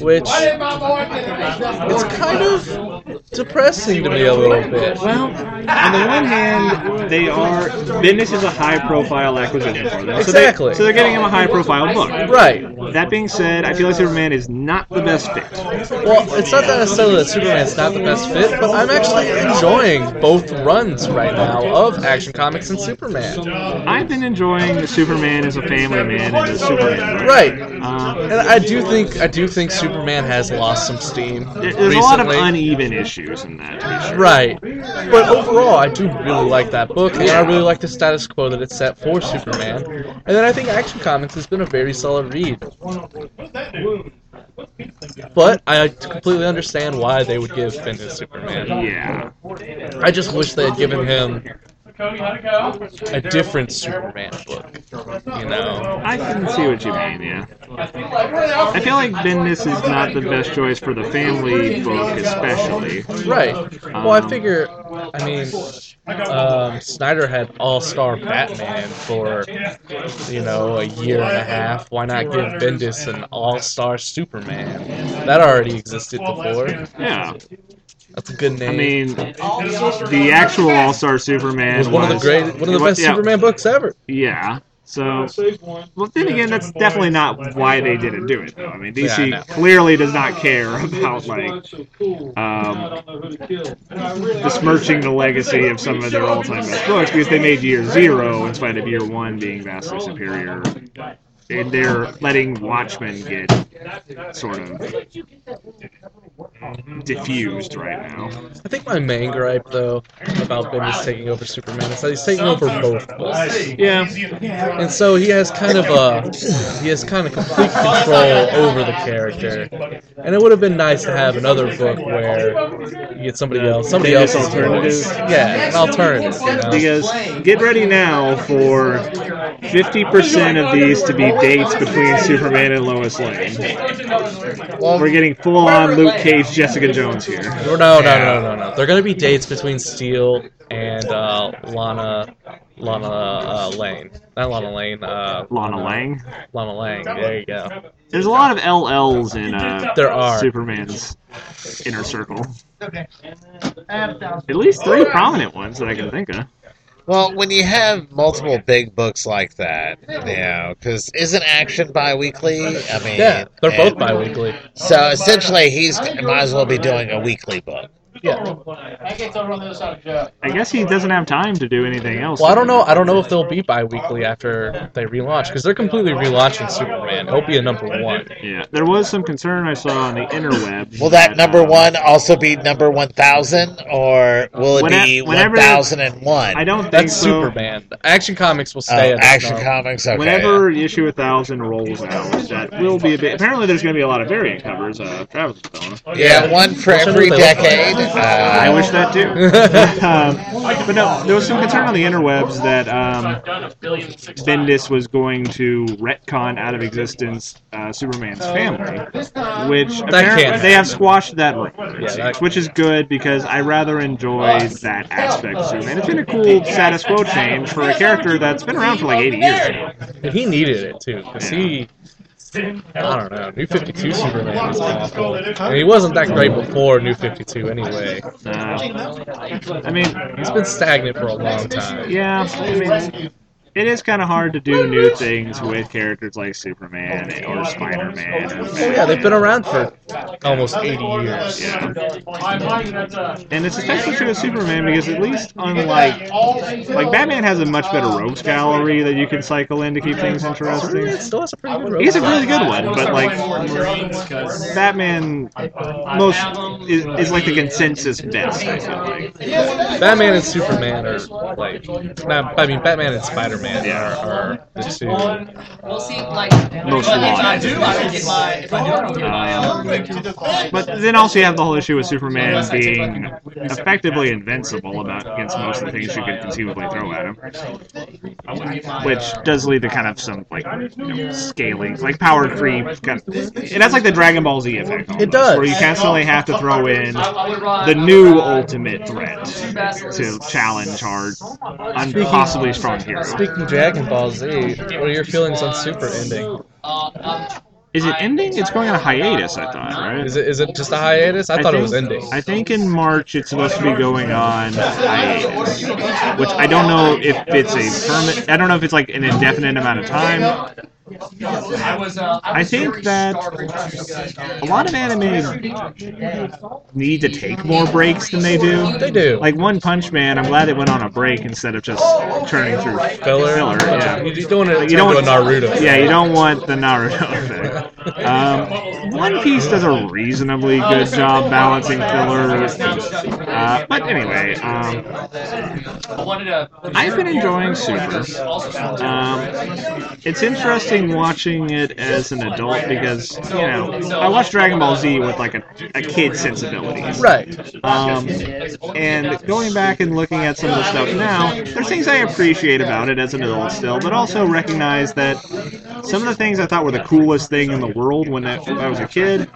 S2: which it's kind of depressing to me a little bit.
S1: Well, on the one hand, they are. Bendis is a high-profile acquisition for them. So they- So they're getting him a high-profile book.
S2: Right.
S1: That being said, I feel like Superman is not the best fit.
S2: Well, it's not that necessarily that Superman's not the best fit, but I'm actually enjoying both runs right now of Action Comics and Superman.
S1: I've been enjoying the Superman as a family man and the Superman.
S2: Right.
S1: Um,
S2: And I do think I do think Superman has lost some steam.
S1: there- there's a lot of uneven issues in that. To be sure.
S2: Right. But overall, I do really like that book, and I really like the status quo that it's set for Superman. And then I think Action Comics has been a very solid read. But I completely understand why they would give Bendis Superman.
S1: Yeah.
S2: I just wish they had given him
S6: Cody, how'd it go?
S2: a different Superman book. You know?
S1: I can see what you mean, yeah. I feel like Bendis is not the best choice for the family book, especially.
S2: Right. Well, I figure, I mean, um, Snyder had All Star Batman for, you know, a year and a half. Why not give Bendis an All Star Superman? That already existed before.
S1: Yeah.
S2: That's a good name.
S1: I mean, the actual All Star Superman
S2: it was one of the great, one of the best
S1: yeah,
S2: Superman books ever.
S1: Yeah. So, well, then again, that's definitely not why they didn't do it, though. I mean, DC
S2: Yeah, I
S1: clearly does not care about like um, besmirching the legacy of some of their all-time best books because they made Year Zero in spite of Year One being vastly superior and they're letting Watchmen get sort of diffused right now.
S2: I think my main gripe, though, about Bendis taking over Superman is that he's taking over both books.
S1: Yeah,
S2: And so he has kind of a he has kind of complete control over the character. And it would have been nice to have another book where you get somebody else, somebody
S1: Bendis
S2: else's
S1: alternative?
S2: Yeah, an alternative. You know?
S1: because get ready now for 50% of these to be dates between Superman and Lois Lane.
S3: Well,
S1: We're getting full on Luke Cage, Jessica Jones here.
S2: no, no, no, no, no, no. They're gonna be dates between Steel and uh, Lana, Lana uh, Lane. Not Lana Lane. Uh,
S1: Lana Lang.
S2: Lana Lang. There you go.
S1: There's a lot of LLs in uh,
S2: There are.
S1: Superman's inner circle. Okay. At least three prominent ones that I can think of.
S3: Well, when you have multiple big books like that, you know, because isn't Action bi-weekly? I mean,
S2: Yeah, they're both
S3: and-
S2: bi-weekly.
S3: So essentially, he's might as well be doing a weekly book.
S2: Yeah.
S5: I get over on the other of Joe.
S1: I guess he doesn't have time to do anything else.
S2: Well, I don't know. I don't know if they'll be bi-weekly after they relaunch because they're completely relaunching Superman. It'll be a number one.
S1: Yeah, there was some concern I saw on the interwebs.
S3: Will that number
S1: um,
S3: one also be number one thousand, or will it
S1: Whene-
S3: be thousand and one?
S1: I don't think
S2: That's
S1: so.
S2: Superman. Action Comics will
S3: Oh,
S2: stay at that
S3: Action
S2: number.
S3: Comics. Okay.
S1: Whenever issue 1000 rolls out, that will be a bit. Apparently, there's going to be a lot of variant covers. Uh, Travis was telling.
S3: Yeah, one for every
S2: do they look
S3: decade.
S1: I
S3: Uh,
S1: wish that too. *laughs* um, but no, there was some concern on the interwebs that um, Bendis was going to retcon out of existence uh, Superman's family, which apparently they have squashed that rumor,
S2: Yeah, that-
S1: which is good because I rather enjoy that aspect of Superman. It's been a cool status quo change for a character that's been around for like 80 years now.
S2: And he needed it too because he. I don't know. New 52 Superman was awful. And he wasn't that great before New 52 anyway.
S1: Uh, I mean,
S2: He's been stagnant for a long time.
S1: Yeah, I mean, it is kind of hard to do new things with characters like Superman oh, or Spider-Man.
S2: Oh yeah, they've been around for almost 80 years.
S1: Yeah. And it's especially true with Superman because at least unlike like Batman has a much better rogues gallery that you can cycle in to keep things interesting.
S2: Superman still has a pretty good
S1: He's a really good one, but like Batman most is, is like the consensus best. I feel like.
S2: Batman and Superman are like, not, I mean, Batman and Spider-Man
S1: Yeah.
S2: are, are the two.
S7: We'll see, like,
S1: Most
S7: if I do, I will get my, if I do, I will get my.
S1: Um, but then also you have the whole issue with Superman being effectively invincible about against most of the things you could conceivably throw at him, which does lead to kind of some like you know, scaling, like power creep. Kind of, and that's like the Dragon Ball Z effect. almost,
S2: does.
S1: where you constantly have to throw in the new ultimate threat to challenge our impossibly strong hero.
S2: Speaking Dragon Ball Z, what are your feelings on Super ending?
S1: Is it ending? It's going on a hiatus, I thought, right?
S2: Is it is it just a hiatus? I, thought it was ending.
S1: I think in March it's supposed to be going on hiatus, which I don't know if it's a permit. I don't know if it's like an indefinite amount of time.
S7: I was, uh,
S1: I think that a lot of anime need to take more breaks than they do.
S2: They do.
S1: Like One Punch Man, I'm glad they went on a break instead of just churning through
S2: filler.
S1: filler. Yeah.
S2: You you don't want to
S1: You
S2: turn
S1: don't
S2: to a
S1: want-
S2: Naruto.
S1: Yeah, you don't want the Naruto *laughs* effect. Um, One Piece does a reasonably good job balancing filler. Uh, but anyway, um, I've been enjoying Super. Um, it's interesting watching it as an adult because, you know, I watched Dragon Ball Z with like a, a kid sensibilities.
S2: Right.
S1: Um, and going back and looking at some of the stuff now, there's things I appreciate about it as an adult still, but also recognize that some of the things I thought were the coolest thing in the world when I, when I was a kid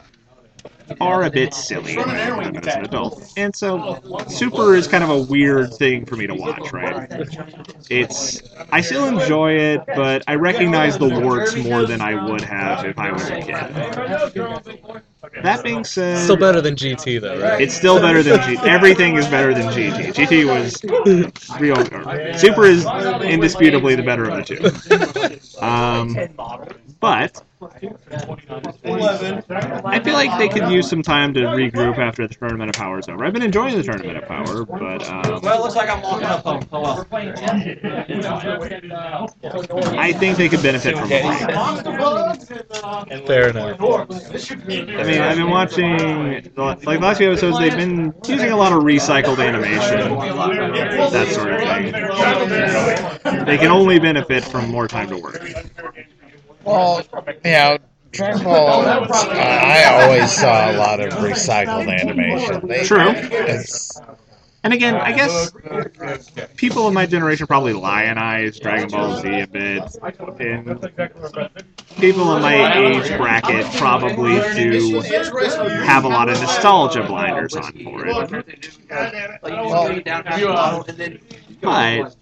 S1: are a bit silly when I look as an adult. And so Super is kind of a weird thing for me to watch, right? It's I still enjoy it, but I recognize the warts more than I would have if I was a kid. That being said,
S2: Still better than GT though, right?
S1: it's still better than GT. Everything is better than GT. GT was real. or Super is indisputably the better of the two. *laughs* Um, but I feel like they could use some time to regroup after the Tournament of Power is over. I've been enjoying the Tournament of Power, but um,
S6: Well, it looks like I'm walking up home. Oh well.
S1: I think they could benefit from a break.
S2: Fair enough.
S1: I mean, I've been watching the, like the last few episodes. They've been using a lot of recycled animation, that sort of thing. They can only benefit from more time to work.
S3: Well, you know, Dragon Ball, uh, I always saw a lot of recycled animation. They,
S1: True.
S3: It's,
S1: And again, I guess people of my generation probably lionize Dragon Ball Z a bit, and people in my age bracket probably do have a lot of nostalgia blinders on for it. But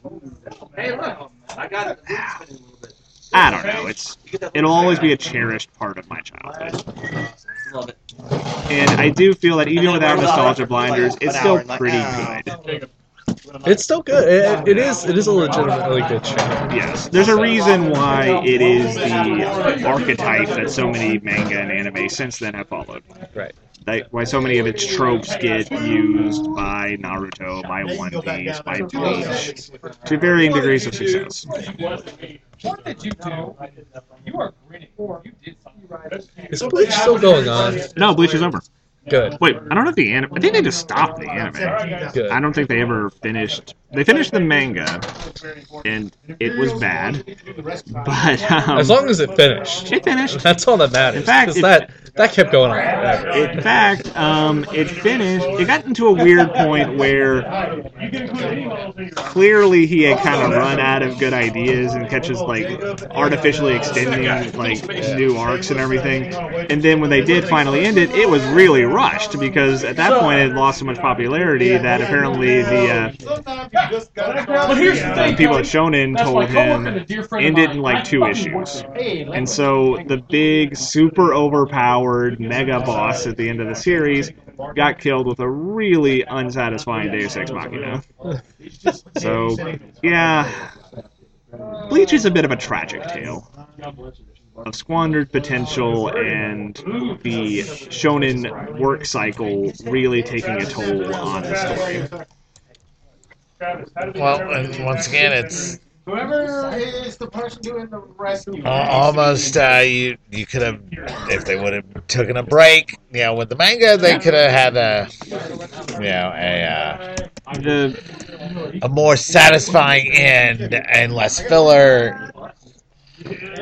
S1: I don't know. It's it'll always be a cherished part of my childhood. And I do feel that even without nostalgia blinders, it's still pretty good.
S2: It's still good. It, it is. It is a legitimately good show.
S1: Yes, there's a reason why it is the archetype that so many manga and anime since then have followed.
S2: Right.
S1: That, why so many of its tropes get used by Naruto, by One Piece, by Bleach, to varying degrees of success.
S6: What did you do? You are grinning. You did something.
S2: Is Bleach still going on?
S1: No, Bleach is over.
S2: Good.
S1: Wait, I don't know if the anime. I think they just stopped the anime.
S2: Good.
S1: I don't think they ever finished. They finished the manga, and it was bad. But um,
S2: As long as it finished.
S1: it finished.
S2: That's all that matters.
S1: In fact,
S2: 'cause
S1: it-
S2: that that kept going on forever.
S1: In fact, um, it finished. It got into a weird point where clearly he had kind of run out of good ideas and catches like artificially extending like new arcs and everything. And then when they did finally end it, it was really rushed because at that point it had lost so much popularity that apparently the uh, *laughs*
S6: But here's the
S1: the
S6: thing.
S1: people at Shonen told him
S6: and a dear friend of
S1: ended in like two issues. And so the big, super overpowered mega boss at the end of the series got killed with a really unsatisfying Deus Ex Machina. *laughs* *laughs* So, yeah. Bleach is a bit of a tragic tale of squandered potential and the shonen work cycle really taking a toll on the story.
S3: Well, and once again, it's
S5: Whoever is the person doing the rescue.
S3: uh, almost uh, you. You could have, if they would have taken a break, you know, with the manga, they could have had a, you know, a uh, a more satisfying end and less filler.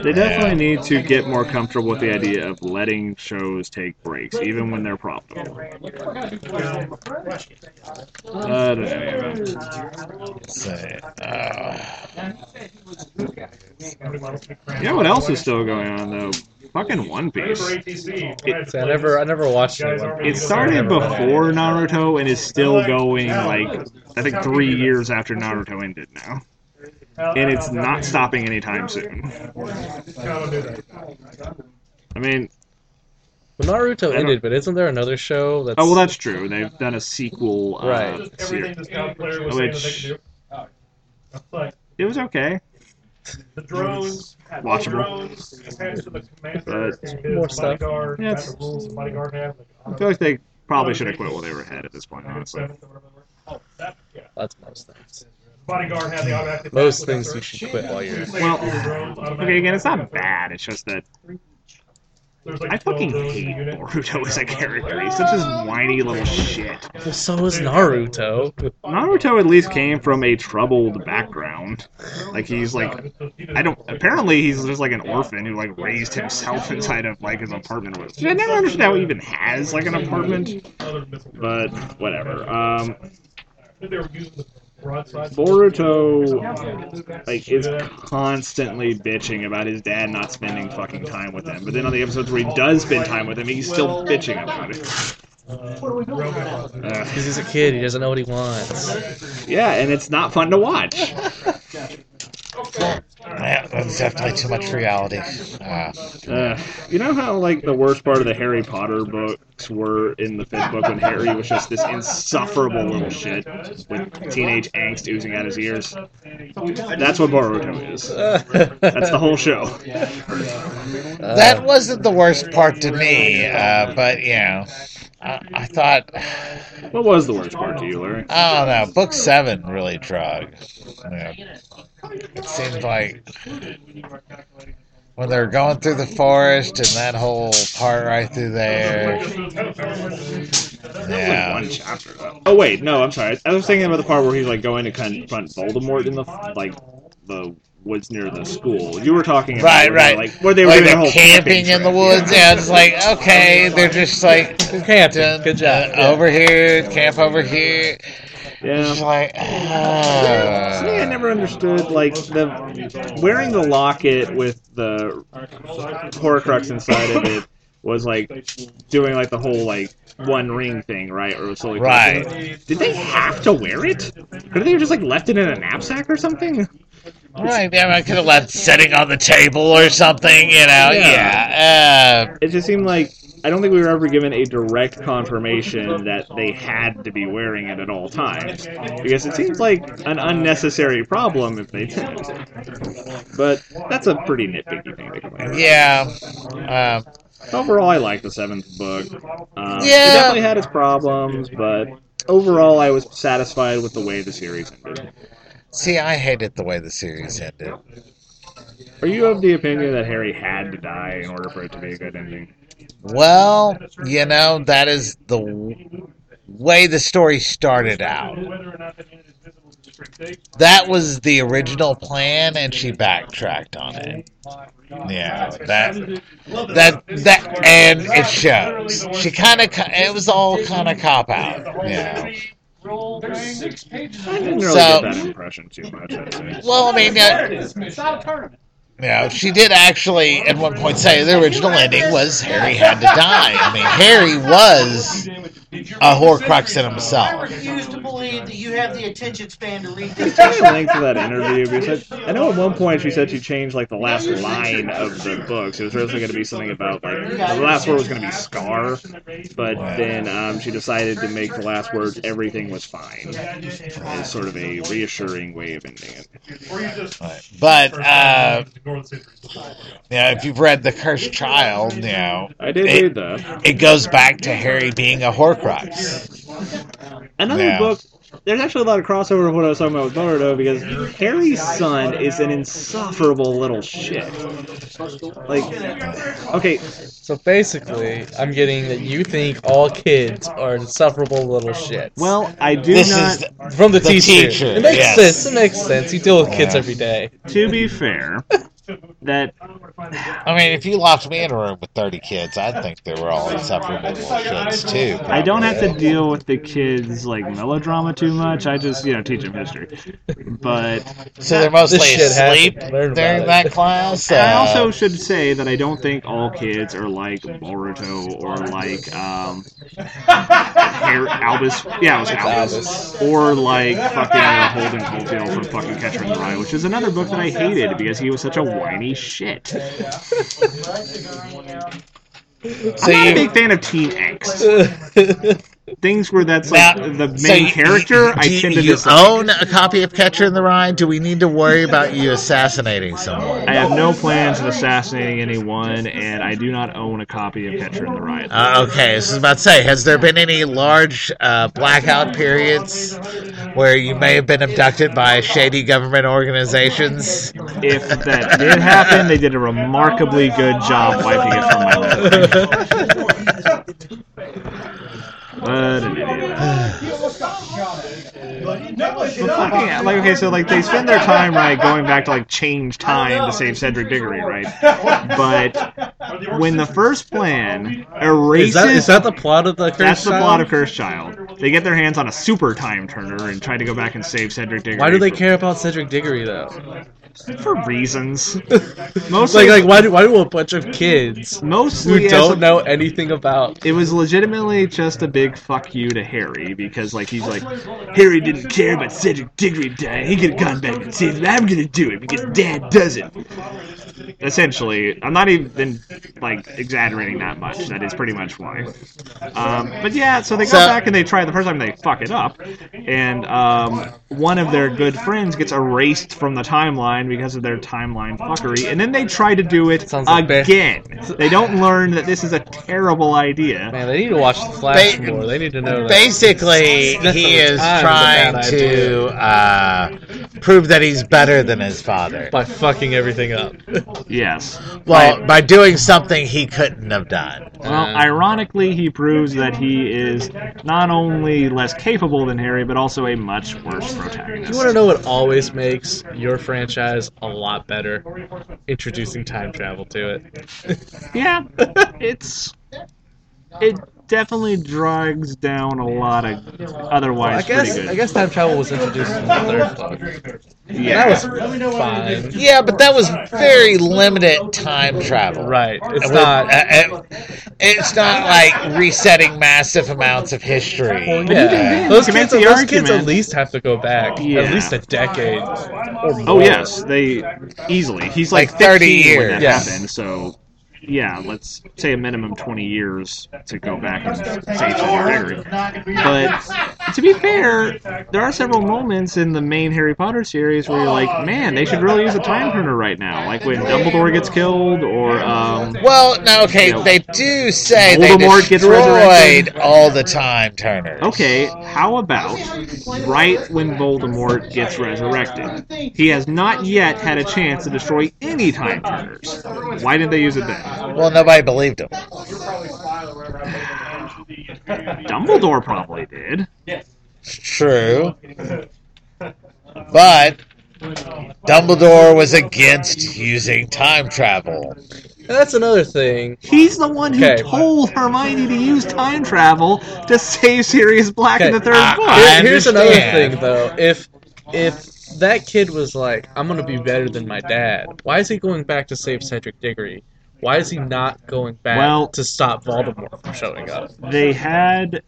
S1: They definitely need to get more comfortable with the idea of letting shows take breaks, even when they're profitable. Uh,
S3: So, uh,
S1: you know what else is still going on though? Fucking One Piece.
S2: See, I never I never watched it.
S1: It started before Naruto and is still going like I think three years after Naruto ended now, and it's not stopping anytime soon. I mean,
S2: Well, Naruto ended, but isn't there another show that's?
S1: oh well, that's true. They've done a sequel, uh,
S2: Right.
S1: series.
S6: Everything this down player was saying that they
S1: Which-
S6: do.
S1: It was okay.
S6: the drones,
S1: Watchable.
S6: drones attached to the commander,
S1: But-
S6: and his
S2: More stuff.
S6: bodyguard,
S1: Yeah,
S6: kind of rules the bodyguard have.
S1: I feel like they probably should have quit while they were ahead at this point, honestly.
S6: Oh, that, yeah.
S2: That's most things.
S6: Bodyguard had the automatic.
S2: Most things you should quit while you're.
S1: Well, Okay, again, it's not bad. It's just that
S6: like
S1: I fucking
S6: drones in the
S1: hate
S6: unit.
S1: Boruto as a character. He's such a whiny little shit.
S2: Well, so is Naruto.
S1: Naruto at least came from a troubled background. Like he's like I don't. Apparently, he's just like an orphan who like raised himself inside of like his apartment. Which I never understood how he even has like an apartment. But whatever. Um,
S6: They were using the broadside.
S1: Boruto like is constantly bitching about his dad not spending fucking time with him. But then on the episodes where he does spend time with him, he's still bitching about it. Ugh.
S2: Because he's a kid, he doesn't know what he wants.
S1: yeah, and it's not fun to watch. *laughs*
S3: yeah, one's definitely too much reality. Uh,
S1: Uh, you know how like the worst part of the Harry Potter books were in the fifth book when Harry was just this insufferable little shit with teenage angst oozing out his ears. That's what Boruto is. That's the whole show.
S3: that wasn't the worst part to me, uh, but you know, I, I thought
S1: What was the worst part to you, Larry?
S3: I don't know. Book seven really drug. Yeah. It seemed like when they're going through the forest and that whole part right through there. Yeah.
S1: One chapter. Oh wait, no, I'm sorry. I was thinking about the part where he's like going to confront Voldemort in the like the woods near the school. You were talking about
S3: Right,
S1: where
S3: right.
S1: like where they were
S3: Like
S1: doing
S3: they're
S1: the
S3: camping in the woods. Yeah, it's like okay, *laughs* they're just like
S2: Camping. Good job.
S3: uh, over here, camp over here.
S1: Yeah.
S3: It's like
S1: See, I never understood like the wearing the locket with the Horcrux inside of it was like doing like the whole like one ring thing, right? Or solely
S3: Right.
S1: Did they have to wear it? Could they have just like left it in a knapsack or something?
S3: Right, yeah, I could have left sitting on the table or something, you know. Yeah. Uh,
S1: It just seemed like I don't think we were ever given a direct confirmation that they had to be wearing it at all times, because it seems like an unnecessary problem if they didn't. But that's a pretty nitpicky thing to complain about.
S3: yeah. Um,
S1: Overall, I like the seventh book. Um, It definitely had its problems, but overall, I was satisfied with the way the series ended.
S3: see, I hated the way the series ended.
S1: Are you of the opinion that Harry had to die in order for it to be a good ending?
S3: Well, you know, that is the w- way the story started out. That was the original plan, and she backtracked on it. Yeah, that that that, and it shows. She kind of, it was all kind of cop out. Yeah.
S6: There's six pages.
S1: I didn't really
S3: So-
S1: get that impression too much. I'd.
S3: Well, I mean, yeah,
S5: It's not a tournament.
S3: Yeah, she did actually at one point say the original ending was Harry had to die. I mean, Harry was a Horcrux in himself.
S5: I
S3: himself.
S5: refuse to believe that you have the attention span to read
S1: I
S5: this.
S1: tried to link to that interview because I, I know at one point she said she changed like the last line of the books. It was originally going to be something about like the last word was going to be Scar, but then um, she decided to make the last words "everything was fine" as sort of a reassuring way of ending it.
S3: But uh, yeah, if you've read The Cursed Child, you know
S1: I did
S3: It-
S1: read that.
S3: it goes back to Harry being a Horcrux.
S1: Another
S3: Yeah.
S1: book. There's actually a lot of crossover with what I was talking about with Boruto because Harry's son is an insufferable little shit. Like, okay,
S2: So basically, I'm getting that you think all kids are insufferable little shits.
S1: well, I do
S3: This
S1: not.
S3: is
S2: from the,
S3: the
S2: teacher.
S3: teacher,
S2: It makes
S3: yes.
S2: sense. It makes sense. You deal with kids
S3: Yeah.
S2: every day.
S1: to be fair, *laughs* that
S3: I mean, if you locked me in a room with 30 kids, I'd think they were all insufferable little shits too.
S1: I don't have to deal with the kids like melodrama too much. I just you know teach them history. But
S3: So they're mostly asleep
S2: happened. Learn
S3: during that
S2: it.
S3: class.
S1: I
S3: Uh,
S1: also should say that I don't think all kids are like Boruto or like um, Har- Albus. Yeah, it was Albus. Or like fucking uh, Holden Caulfield from fucking Catcher in the Rye, which is another book that I hated because he was such a whiny shit.
S3: so *laughs* *laughs*
S1: I'm not a big fan of teen angst. *laughs* Things where that's like
S3: Now,
S1: the main
S3: so you-
S1: character, I
S3: do you,
S1: tend to
S3: you
S1: dislike.
S3: own a copy of Catcher in the Rye? Do we need to worry about you assassinating someone?
S1: I have no plans of assassinating anyone, and I do not own a copy of Catcher in the Rye.
S3: Uh, okay, I was about to say, has there been any large uh, blackout periods where you may have been abducted by shady government organizations?
S1: if that did happen, they did a remarkably good job wiping it from my memory. *laughs* What an idiot. But fucking, like okay, so like they spend their time right going back to like change time to save Cedric Diggory, right? But when the first plan erases
S2: Is that is that the plot of the Cursed
S1: that's the plot of Cursed Child. They get their hands on a super time turner and try to go back and save Cedric Diggory.
S2: Why do they care about Cedric Diggory though?
S1: For reasons. *laughs* Most
S2: like, like why do why do a bunch of kids who
S1: mostly as
S2: don't
S1: a-
S2: know anything about?
S1: it was legitimately just a big fuck you to Harry because like he's like Harry didn't care about Cedric Diggory dying. He could have gone back and said, "I'm gonna do it because Dad doesn't." Essentially, I'm not even like exaggerating that much. That is pretty much why. Um, but yeah, so they go
S3: So-
S1: back and they try the first time they fuck it up, and um, one of their good friends gets erased from the timeline because of their timeline fuckery, and then they try to do it
S2: Sounds like ba-
S1: again. They don't learn that this is a terrible idea.
S2: Man, they need to watch the Flash
S3: Ba-
S2: more. They need to know that.
S3: Basically,
S2: Sniff
S3: he is
S2: time is a
S3: trying to uh, prove that he's better than his father.
S2: by fucking everything up. *laughs*
S1: Yes.
S3: Well, by doing something he couldn't have done.
S1: Well,
S2: Uh,
S1: ironically, he proves that he is not only less capable than Harry, but also a much worse protagonist.
S2: You want to know what always makes your franchise a lot better? Introducing time travel to it.
S1: Yeah, *laughs* it's it definitely drags down a lot of otherwise
S2: I guess
S1: pretty good.
S2: I guess time travel was introduced in the third book.
S1: yeah,
S2: That was fine.
S3: Yeah, but that was very limited time travel.
S2: Right. It's
S3: With-
S2: not.
S3: uh, uh, it's not like resetting massive amounts of history.
S2: Well, yeah, those
S1: you
S2: kids,
S1: make the
S2: those kids at least have to go back
S1: Yeah.
S2: at least a decade or more.
S1: oh yes, they easily. He's like,
S3: Like 30
S1: 15 when that
S3: years.
S2: Yeah.
S1: happened, so. Yeah, let's say a minimum 20 years to go back and save Diggory. But to be fair, there are several moments in the main Harry Potter series where you're like, man, they should really use a time turner right now. Like when Dumbledore gets killed, or um,
S3: Well, no, okay,
S1: You know,
S3: they do say
S1: Voldemort
S3: they
S1: gets
S3: destroyed all the time turners.
S1: okay, how about right when Voldemort gets resurrected? He has not yet had a chance to destroy any time turners. Why didn't they use it then?
S3: Well, nobody believed him. *laughs*
S1: Dumbledore probably did. Yes.
S3: True. But Dumbledore was against using time travel.
S2: That's another thing.
S1: He's the one who
S2: Okay.
S1: told Hermione to use time travel to save Sirius Black in the third
S3: I-
S1: book.
S3: I-
S2: Here- here's another
S3: understand.
S2: thing, though. If if that kid was like, "I'm gonna be better than my dad," why is he going back to save Cedric Diggory? Why is he not going back
S1: Well-
S2: to stop Voldemort from showing up?
S1: they had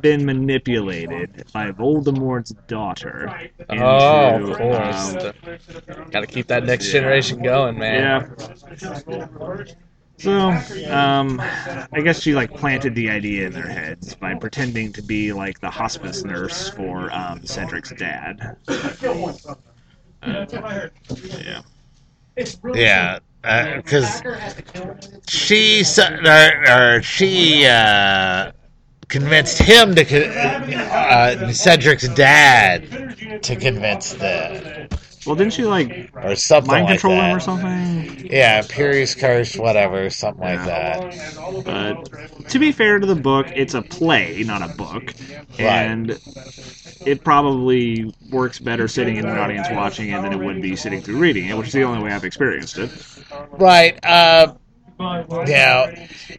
S1: been manipulated by Voldemort's daughter. Into,
S2: oh, of course.
S1: um,
S2: Got to keep that next generation going, man.
S1: yeah. So, um, I guess she like planted the idea in their heads by pretending to be like the hospice nurse for um, Cedric's dad. Uh, yeah.
S3: Yeah, because she s- or, or she uh, convinced him to con- uh, Cedric's dad to convince the
S1: Well, didn't she like
S3: or something
S1: mind
S3: like
S1: control him or something?
S3: Yeah, Imperius Curse, whatever, something like that.
S1: But to be fair to the book, it's a play, not a book, and it probably works better sitting in an audience watching it than it would be sitting through reading it, which is the only way I've experienced it.
S3: Right. Uh, you know,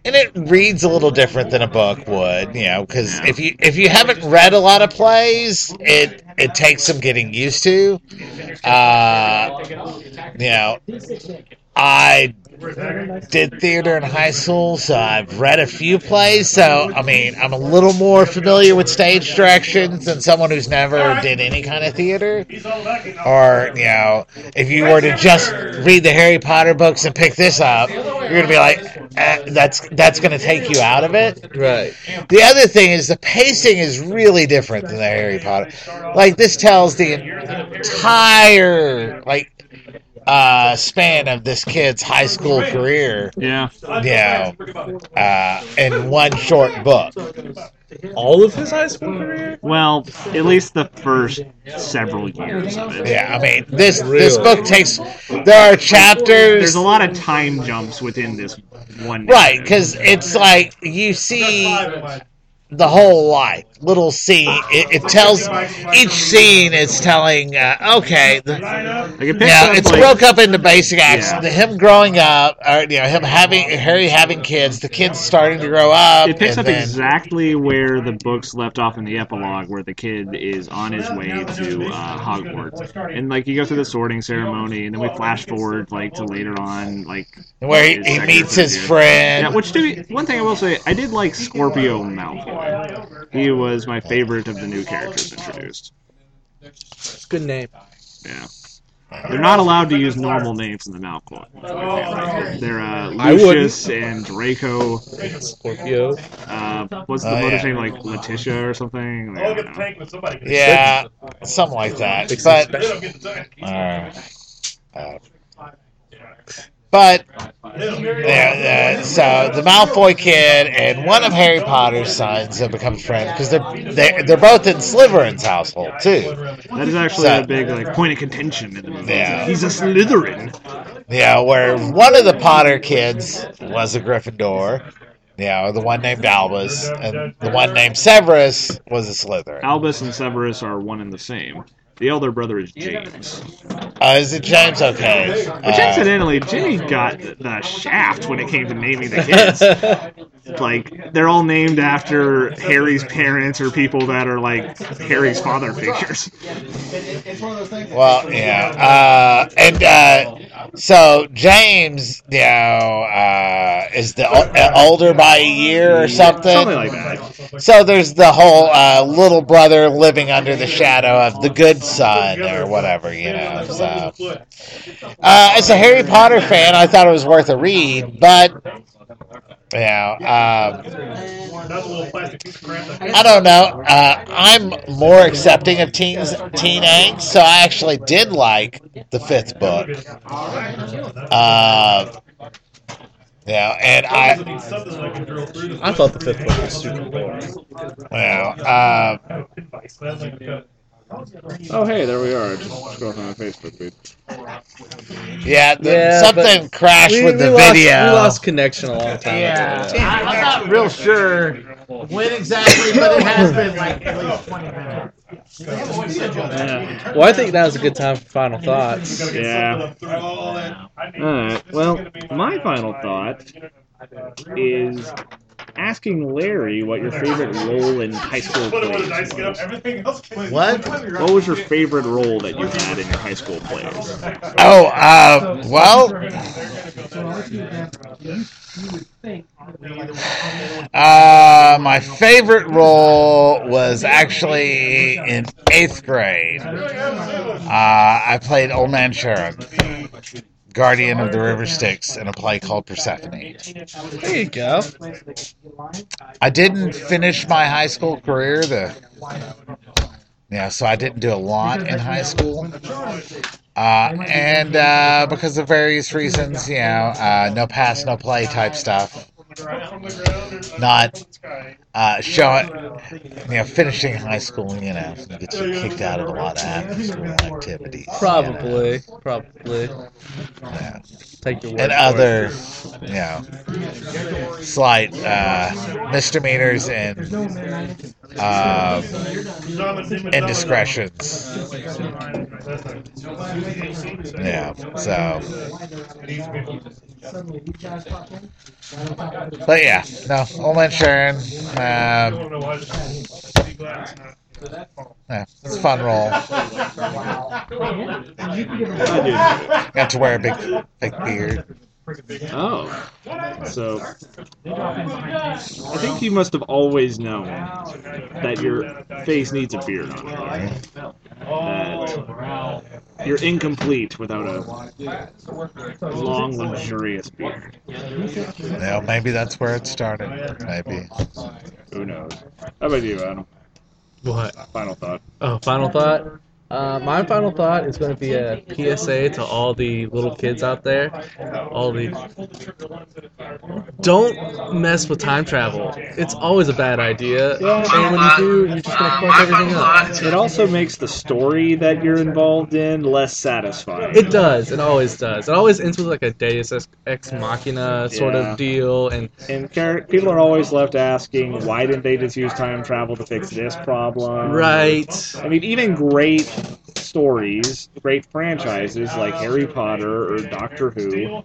S3: and it reads a little different than a book would. You know, because if you if you haven't read a lot of plays, it it takes some getting used to. Uh, you know, I did theater in high school, so I've read a few plays. So I mean, I'm a little more familiar with stage directions than someone who's never did any kind of theater. Or you know, if you were to just read the Harry Potter books and pick this up, you're gonna be like, eh, that's that's gonna take you out of it.
S2: Right.
S3: The other thing is the pacing is really different than the Harry Potter. Like this tells the entire like uh, span of this kid's high school career,
S1: Yeah.
S3: you know, uh, in one short book.
S2: All of his high school career?
S1: Well, at least the first several years of it.
S3: Yeah, I mean this this book takes. There are chapters.
S1: There's a lot of time jumps within this one.
S3: Right, because it's like you see the whole life. little scene. It, it tells each scene is telling. Uh, okay, the,
S1: Like
S3: now it's
S1: like,
S3: broke up into basic acts.
S1: Yeah.
S3: The, him growing up, or you know, him having Harry having kids, the kids starting to grow up.
S1: It picks up
S3: then-
S1: exactly where the books left off in the epilogue, where the kid is on his way to uh, Hogwarts, and like you go through the sorting ceremony, and then we flash forward like to later on, like
S3: where he, he meets his friend.
S1: Yeah, which to me, one thing I will say, I did like Scorpio Malfoy. He was my favorite of the new characters introduced.
S2: It's a good name.
S1: Yeah. They're not allowed to use normal names in the Malfoy. family. They're uh, Lucius and Draco.
S2: Scorpio.
S1: Uh, what's the
S3: Oh,
S1: mother's
S3: yeah.
S1: name? Like Letitia or something? I.
S3: Yeah, something like that.
S2: Fix
S3: But uh, uh, but yeah, uh, so the Malfoy kid and one of Harry Potter's sons have become friends because they're they're they're both in Slytherin's household too.
S1: That is actually
S3: So-
S1: a big like point of contention in the movie.
S3: Yeah.
S1: He's a Slytherin.
S3: Yeah, where one of the Potter kids was a Gryffindor. Yeah, the one named Albus, and the one named Severus was a Slytherin.
S1: Albus and Severus are one and the same. The elder brother is James.
S3: Uh, is it James? Okay.
S1: Which
S3: Uh,
S1: incidentally, Jimmy got the shaft when it came to naming the kids. *laughs* like they're all named after Harry's parents or people that are like Harry's father figures.
S3: Well, yeah, uh, and uh, so James, you know, uh, is the uh, older by a year or something.
S1: Something like that.
S3: So there's the whole uh, little brother living under the shadow of the good son or whatever, you know. So, uh, as a Harry Potter fan, I thought it was worth a read, but you know, um, I don't know. Uh, I'm more accepting of teens, teen angst, so I actually did like the fifth book. Uh, yeah, and I,
S2: I thought the fifth one was super boring.
S3: well, uh,
S1: Oh hey, there we are. Just scroll through my Facebook feed.
S3: yeah, the,
S2: Yeah,
S3: something crashed
S2: We,
S3: with
S2: we
S3: the
S2: lost,
S3: video.
S2: we lost connection a long time
S3: Yeah,
S2: ago.
S3: I, *laughs* I'm not real sure when exactly, but it has been like at least 20 minutes.
S1: Yeah.
S2: Well, I think now's a good time for final thoughts.
S1: Yeah. Alright. Well, my final thought is asking Larry what your favorite role in high school plays was.
S3: What?
S1: What was your favorite role that you had in your high school plays?
S3: Oh, uh, well, uh, my favorite role was actually in eighth grade. Uh, I played Old Man Charon, Guardian of the River Styx, in a play called Persephone.
S2: There you go.
S3: I didn't finish my high school career. The yeah, so I didn't do a lot in high school, uh, and uh, because of various reasons, you know, uh, no pass, no play type stuff. Not uh, showing, you know, finishing high school, you know, gets you kicked out of a lot of after school activities. you know.
S2: Probably. Probably.
S3: Yeah.
S2: Take your
S3: and other,
S2: it.
S3: you know, slight uh, misdemeanors and uh, indiscretions. Yeah, so. But yeah, no, Man Charon. Um, yeah, it's a fun role. Got to wear a big, big beard.
S1: Oh, so I think you must have always known that your face needs a beard on it. That you're incomplete without a long, luxurious beard.
S3: Well, maybe that's where it started. Maybe.
S1: Who knows? How about you, Adam?
S2: What?
S1: Final thought.
S2: Oh, final thought. Uh, my final thought is going to be a PSA to all the little kids out there. All the don't mess with time travel. It's always a bad idea, and when you do, you're just going to fuck everything up.
S1: It also makes the story that you're involved in less satisfying.
S2: It does. It always does. It always ends with like a Deus ex- machina sort
S1: Yeah.
S2: of deal, and
S1: And people are always left asking, why didn't they just use time travel to fix this problem?
S2: right.
S1: I mean, even great stories, great franchises like Harry Potter or Doctor Who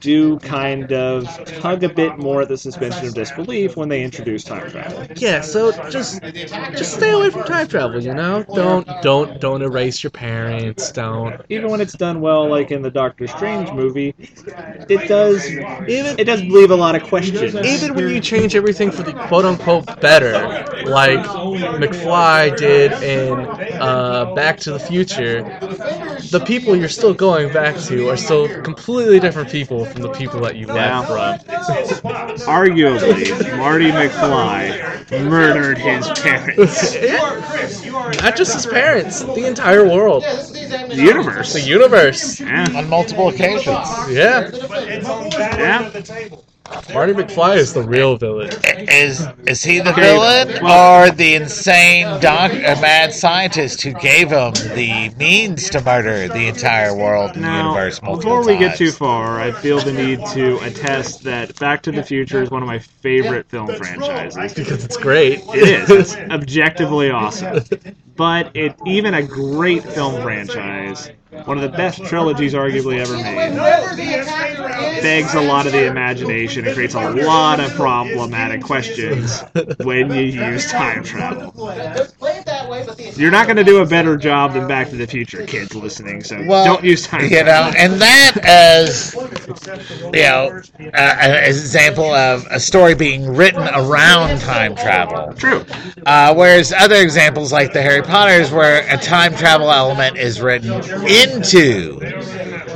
S1: do kind of tug a bit more at the suspension of disbelief when they introduce time travel.
S2: Yeah. So just just stay away from time travel. You know, don't don't don't erase your parents. Don't
S1: Even when it's done well, like in the Doctor Strange movie, it does
S2: even
S1: it does leave a lot of questions.
S2: even when you change everything for the quote unquote better, like McFly did in uh, Back to the Future, the people you're still going back to are still completely different people from the people that you left from.
S1: Arguably, Marty McFly murdered his parents.
S2: Not just his parents, the entire world,
S1: The universe.
S2: the universe.
S1: Yeah.
S3: On multiple occasions.
S2: Yeah,
S1: Yeah.
S2: Marty McFly is the real villain.
S3: Is is he the villain or the insane doc, mad scientist who gave him the means to murder the entire world and
S1: Now,
S3: universe multiple
S1: before we get too far, I feel the need to attest that Back to the Future is one of my favorite film franchises.
S2: Because it's great.
S1: It is. It's objectively awesome. *laughs* But it even a great film franchise, one of the best trilogies arguably ever made, begs a lot of the imagination and creates a lot of problematic questions when you use time travel. You're not going to do a better job than Back to the Future, kids listening. So
S3: Well,
S1: don't use time
S3: you know, and that as you know, uh, an example of a story being written around time travel.
S1: True.
S3: Uh, whereas other examples like the Harry Potters, where a time travel element is written into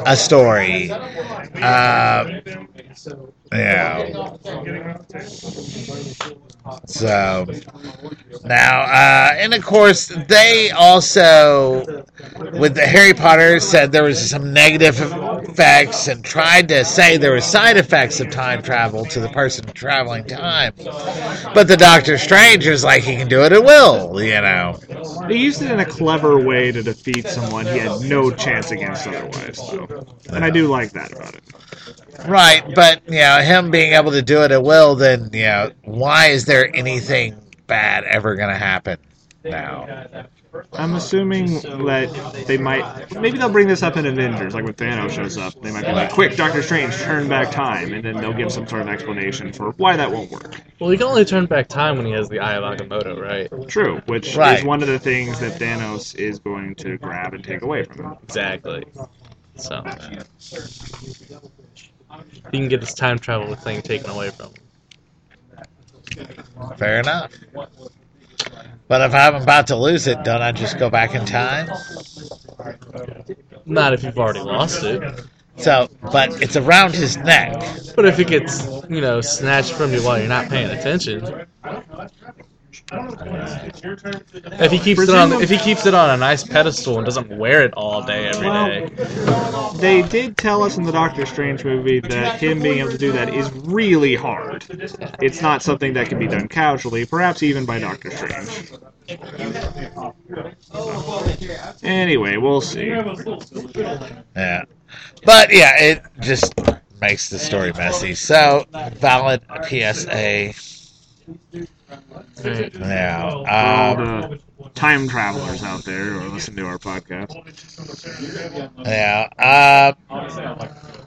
S3: a story. Uh, yeah. So now, uh, and of course, they also, with the Harry Potter, said there was some negative effects and tried to say there were side effects of time travel to the person traveling time. But the Doctor Strange is like he can do it at will, you know.
S1: He used it in a clever way to defeat someone he had no chance against otherwise, though. And I do like that about it.
S3: Right, but you know, him being able to do it at will, then you know, why is there anything bad ever going to happen now?
S1: I'm assuming that they might. Maybe they'll bring this up in Avengers, like when Thanos shows up. They might be like, quick, Doctor Strange, turn back time. And then they'll give some sort of explanation for why that won't work.
S2: Well, he can only turn back time when he has the Eye of Agamotto, right?
S1: True, which
S3: Right.
S1: is one of the things that Thanos is going to grab and take away from him.
S2: Exactly. So uh, he can get his time travel thing taken away from him.
S3: Fair enough. But if I'm about to lose it, don't I just go back in time?
S2: Not if you've already lost it.
S3: So, but it's around his neck.
S2: But if it gets, you know, snatched from you while you're not paying attention. If he keeps it on, if he keeps it on a nice pedestal and doesn't wear it all day every day,
S1: They did tell us in the Doctor Strange movie that him being able to do that is really hard. It's not something that can be done casually, perhaps even by Doctor Strange. Anyway, we'll see.
S3: Yeah. But yeah, it just makes the story messy. So, valid PSA. Now,
S1: all the time travelers out there who are listening to our podcast.
S3: Yeah. Uh,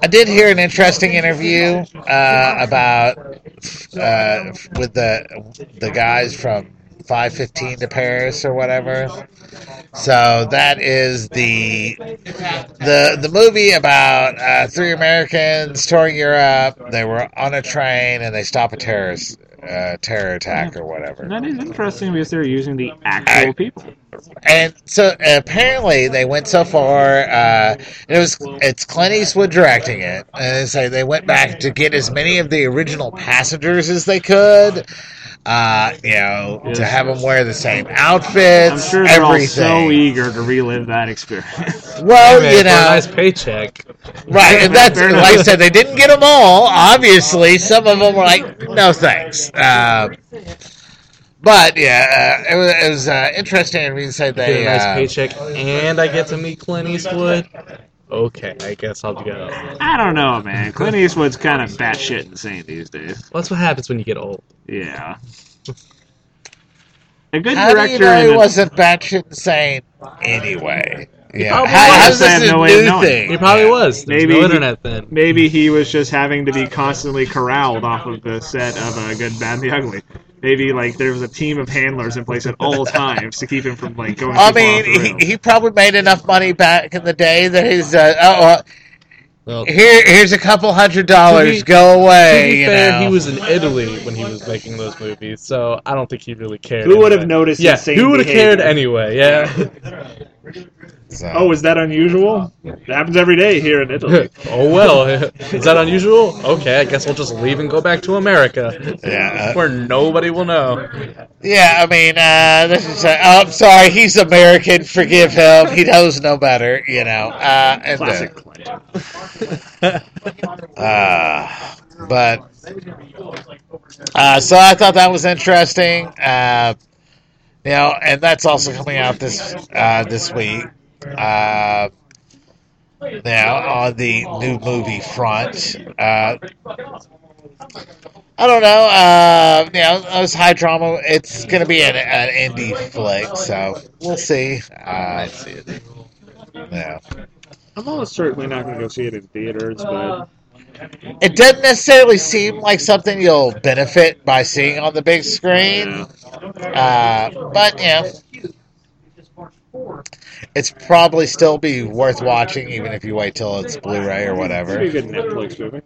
S3: I did hear an interesting interview uh, about uh, with the the guys from 515 to Paris or whatever. So that is the the the movie about uh, three Americans touring Europe. They were on a train and they stop a terrorist uh, terror attack or whatever.
S1: That is interesting because they're using the actual
S3: I-
S1: people.
S3: And so apparently they went so far. Uh, it was it's Clint Eastwood directing it, and so they went back to get as many of the original passengers as they could. Uh, you know,
S1: Yes.
S3: to have them wear the same outfits,
S1: I'm sure they're
S3: everything.
S1: all so eager to relive that experience. *laughs*
S3: well,
S2: Hey, man,
S3: you
S2: for a
S3: know,
S2: nice paycheck.
S3: right? And that's
S1: Fair
S3: like I said, they didn't get them all. Obviously, some of them were like, "No thanks." Uh, but yeah, uh, it was, it was uh, interesting. to me to say
S2: Get a nice
S3: uh,
S2: paycheck, and I get to meet Clint Eastwood. Okay, I guess I'll go.
S1: I don't know, man. Clint Eastwood's kind of batshit insane these days.
S2: Well, that's what happens when you get old.
S1: Yeah. A good
S3: How do you know he
S1: a-
S3: wasn't batshit insane anyway? Yeah.
S2: probably
S3: How,
S2: was.
S3: this
S1: no way
S3: new thing?
S2: He probably was. There's
S1: Maybe
S2: no
S1: he-
S2: internet then.
S1: Maybe he was just having to be constantly corralled off of the set of uh, Good, Bad, and the Ugly. Maybe like there was a team of handlers in place at all *laughs* times to keep him from like going.
S3: I mean,
S1: off the rails.
S3: he, he probably made enough money back in the day that he's uh, oh, well,
S2: Well,
S3: here here's a couple hundred dollars.
S2: To be-
S3: Go
S2: to
S3: away.
S2: be
S3: you
S2: fair,
S3: know.
S2: he was in Italy when he was making those movies, so I don't think he really cared.
S1: Who would have noticed?
S2: Yeah,
S1: his same
S2: who would have cared anyway? Yeah. *laughs*
S3: So-
S1: Oh, is that unusual? It happens every day here in Italy. *laughs*
S2: oh well, *laughs* is that unusual? Okay, I guess we'll just leave and go back to America,
S3: Yeah.
S2: where nobody will know.
S3: Yeah, I mean, uh, this is. Uh, oh, I'm sorry. He's American. Forgive him. He knows no better. You know. Uh, and, uh,
S1: Classic Clint. *laughs*
S3: Uh, but uh, so I thought that was interesting. Uh, you know, and that's also coming out this uh, this week. Uh, now on the new movie front. Uh, I don't know. Uh, you know, it was high drama. It's going to be an, an indie flick, so we'll see. Uh,
S2: see it.
S3: yeah.
S1: I'm almost certainly not going to go see it in theaters, but
S3: It doesn't necessarily seem like something you'll benefit by seeing on the big screen. Uh, but yeah, it's probably still be worth watching, even if you wait till it's Blu-ray or
S1: It's
S3: whatever.
S1: a good Netflix movie.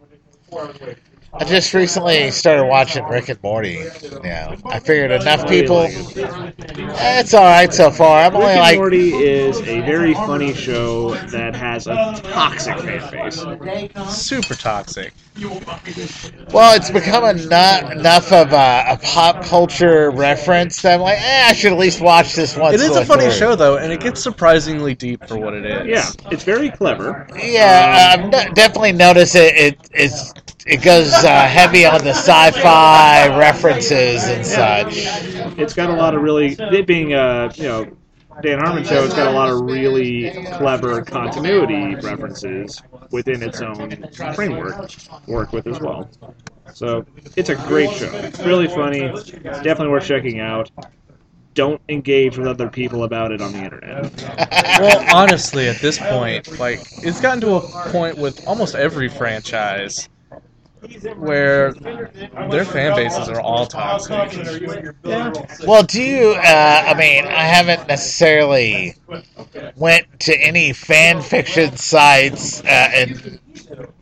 S3: I just recently started watching Rick and Morty. Yeah, I figured enough people. It's all right so far. I'm
S1: Rick
S3: only
S1: and
S3: like
S1: Morty is a very funny show that has a toxic fan base.
S2: Super toxic.
S3: Well, it's become enough, enough of a, a pop culture reference that I'm like, eh, I should at least watch this once.
S2: It is a funny show though, and it gets surprisingly deep for what it is.
S1: Yeah, it's very clever.
S3: Yeah, I've no- definitely noticed it. it it's it goes uh, heavy on the sci-fi references and such.
S1: It's got a lot of really, it being a you know Dan Harmon show, it's got a lot of really clever continuity references within its own framework work with as well. So it's a great show. It's really funny. It's definitely worth checking out. Don't engage with other people about it on the internet. *laughs*
S2: Well, honestly, at this point, like it's gotten to a point with almost every franchise where their fan bases are all toxic.
S3: Well, do you? Uh, I mean, I haven't necessarily went to any fan fiction sites uh, and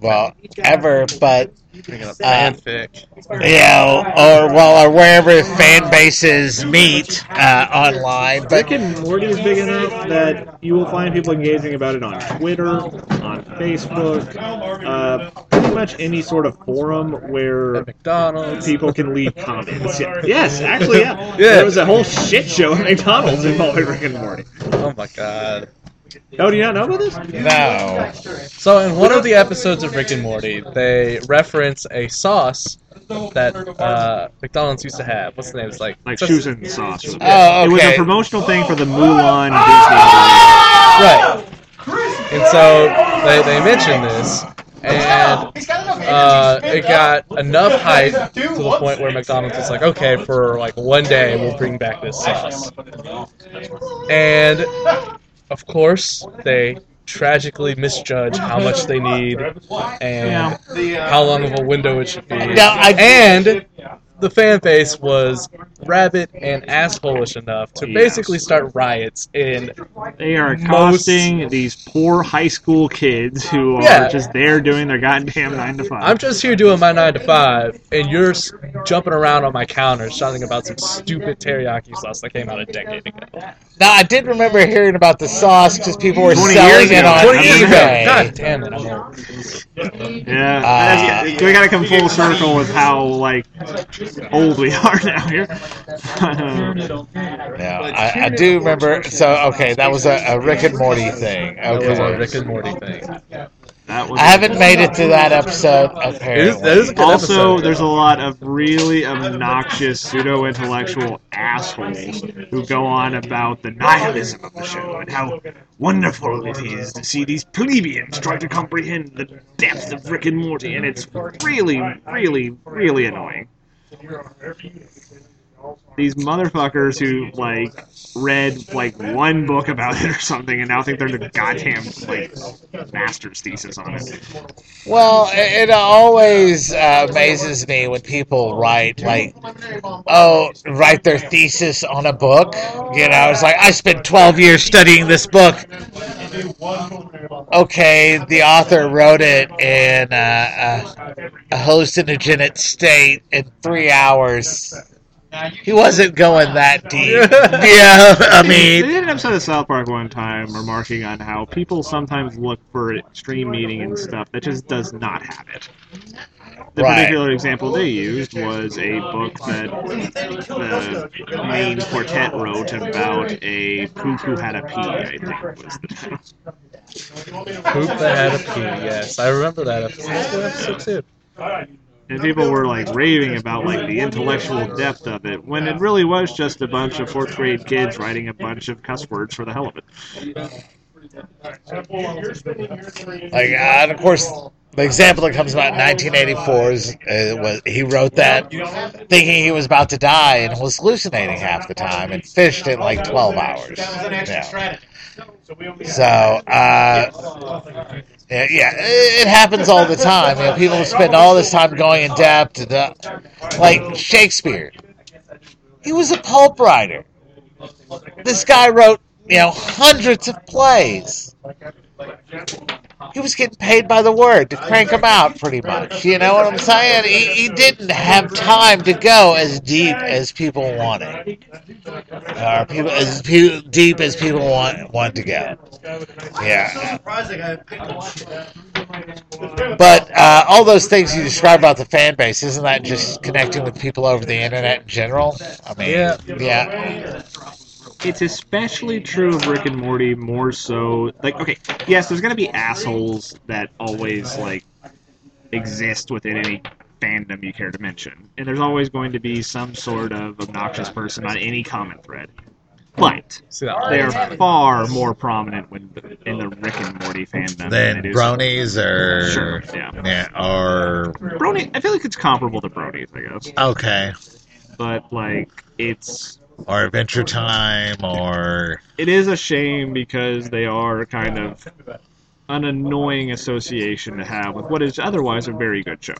S3: well ever, but
S2: Bringing up
S3: Uh, you know, or well, or wherever fan bases meet uh, online. But
S1: Rick and Morty is big enough that you will find people engaging about it on Twitter, on Facebook, uh, pretty much any sort of forum where
S2: At McDonald's.
S1: people can leave comments. Yeah. Yes, actually, yeah.
S2: Yeah.
S1: There was a whole shit show at McDonald's involving Rick and Morty.
S2: Oh my god.
S1: Oh, do you not know about this?
S3: no,
S2: So in one of the episodes of Rick and Morty, they reference a sauce that uh, McDonald's used to have. What's the name? It's like
S1: Like
S2: just-
S1: Szechuan sauce. or something.
S3: Oh,
S1: It was a promotional thing for the Mulan Disney Movie.
S2: Right. And so they, they mentioned this, and uh, it got enough hype to the point where McDonald's was like, okay, for like one day we'll bring back this sauce. And of course, they tragically misjudge how much they need and how long of a window it should be.
S3: Now,
S2: and the fan base was rabid and assholeish enough to basically start riots in
S1: They are
S2: Most-
S1: these poor high school kids who are
S2: Yeah.
S1: just there doing their goddamn nine to five.
S2: I'm just here doing my nine to five, and you're jumping around on my counter shouting about some stupid teriyaki sauce that came out a decade ago.
S3: Now I did remember hearing about the sauce because people were selling it
S1: ago.
S3: on
S1: 20 years ago.
S3: eBay.
S2: God damn it! I'm old.
S1: Yeah,
S3: Uh,
S1: that's- we gotta come full circle with how like old we *laughs* are now here.
S3: Yeah, I, I do remember. So okay, that was a, a Rick and Morty thing.
S2: That was a Rick and Morty thing.
S3: I haven't made it to that episode.
S2: It is- that is
S3: Apparently,
S1: also,
S2: episode.
S1: there's a lot of really obnoxious pseudo-intellectual assholes who go on about the nihilism of the show and how wonderful it is to see these plebeians try to comprehend the depth of Rick and Morty, and it's really, really, really annoying. These motherfuckers who like read like one book about it or something, and now think they're the goddamn like master's thesis on it.
S3: well, it, always uh, amazes me when people write like, oh, write their thesis on a book. You know, it's like I spent 12 years studying this book. Okay, the author wrote it in uh, a hallucinogenic state in three hours. He wasn't going that deep. *laughs* yeah, I *laughs* mean, They
S1: did an episode of South Park one time remarking on how people sometimes look for extreme meaning and stuff that just does not have it. The
S3: Right.
S1: particular example they used was a book that the main quartet wrote about a poop who had a pee, I think was the title.
S2: Poop that had a pee. Yes, I remember that episode. That's a good episode too.
S1: And people were like raving about like the intellectual depth of it, when it really was just a bunch of fourth grade kids writing a bunch of cuss words for the hell of it.
S3: like, uh, and of course, the example that comes about in 1984 is uh, was he wrote that thinking he was about to die and was hallucinating half the time and fished in like 12 hours. Yeah. So, uh, yeah, yeah, it happens all the time. You know, people spend all this time going in depth, and, uh, like Shakespeare. He was a pulp writer. This guy wrote, you know, hundreds of plays. He was getting paid by the word to crank them out, pretty much. You know what I'm saying? He, he didn't have time to go as deep as people wanted, or people as pe- deep as people want want to go. Yeah. But uh, all those things you describe about the fan base, isn't that just connecting with people over the internet in general? I mean,
S2: Yeah.
S3: yeah,
S1: it's especially true of Rick and Morty more so like okay, yes, there's gonna be assholes that always like exist within any fandom you care to mention. And there's always going to be some sort of obnoxious person on any comment thread. But they are far more prominent when in the Rick and Morty fandom
S3: then
S1: than
S3: bronies or
S1: Sure, yeah.
S3: yeah, or
S1: Brony I feel like it's comparable to Bronies, I guess.
S3: okay,
S1: But like it's
S3: or Adventure Time, or
S1: it is a shame because they are kind of an annoying association to have with what is otherwise a very good show.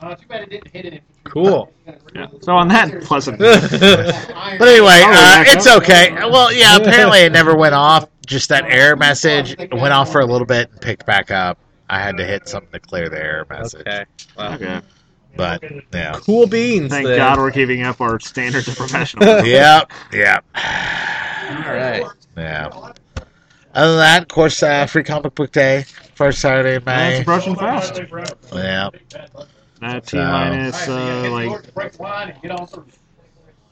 S6: Too bad it didn't.
S2: Cool.
S1: Yeah. So on that pleasant, *laughs*
S3: but anyway, uh, it's okay. Well, yeah, apparently it never went off. Just that error message it went off for a little bit and picked back up. I had to hit something to clear the error message,
S2: Okay. Well,
S1: okay.
S3: But yeah,
S2: cool beans.
S1: Thank
S2: then.
S1: God we're keeping up our standards of professionalism. *laughs*
S3: yep, yep,
S2: All right.
S3: yeah. Other than that, of course, uh, free comic book day, first Saturday in
S1: That's
S3: May.
S1: approaching fast.
S3: Yeah,
S1: That's T
S3: So-
S1: minus uh, like
S6: break the line and get on through.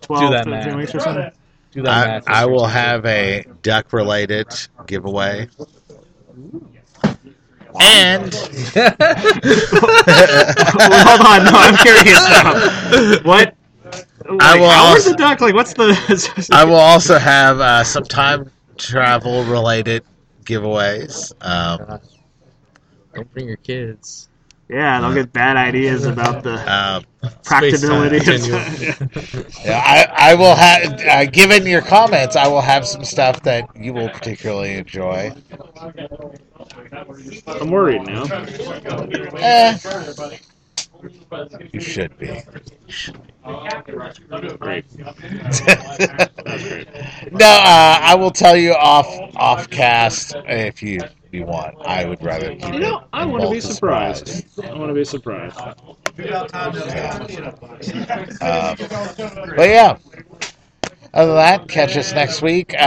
S1: 12,
S2: that,
S1: 13
S2: man.
S1: weeks or something.
S2: Do that
S3: I. I will have a duck related giveaway. And *laughs*
S1: Hold on, no, I'm curious now. What? Like,
S3: I will
S1: how is
S3: also-
S1: the duck? Like, what's the? *laughs*
S3: I will also have uh, some time travel related giveaways. Um,
S2: Don't bring your kids.
S1: Yeah, they'll get bad ideas about the
S3: Um, *laughs*
S1: practicability.
S2: Space-time
S1: of
S2: continuum. *laughs*
S3: yeah, I, I will have, uh, given your comments, I will have some stuff that you will particularly enjoy.
S1: I'm worried now.
S3: Eh, you should be.
S1: Great. *laughs*
S3: no, uh, I will tell you off off cast if you you want. I would rather keep
S1: You know,
S3: it.
S1: I want to be
S3: both
S1: surprised. I want to be surprised.
S3: Um, but yeah. Other than that, catch us next week. Uh,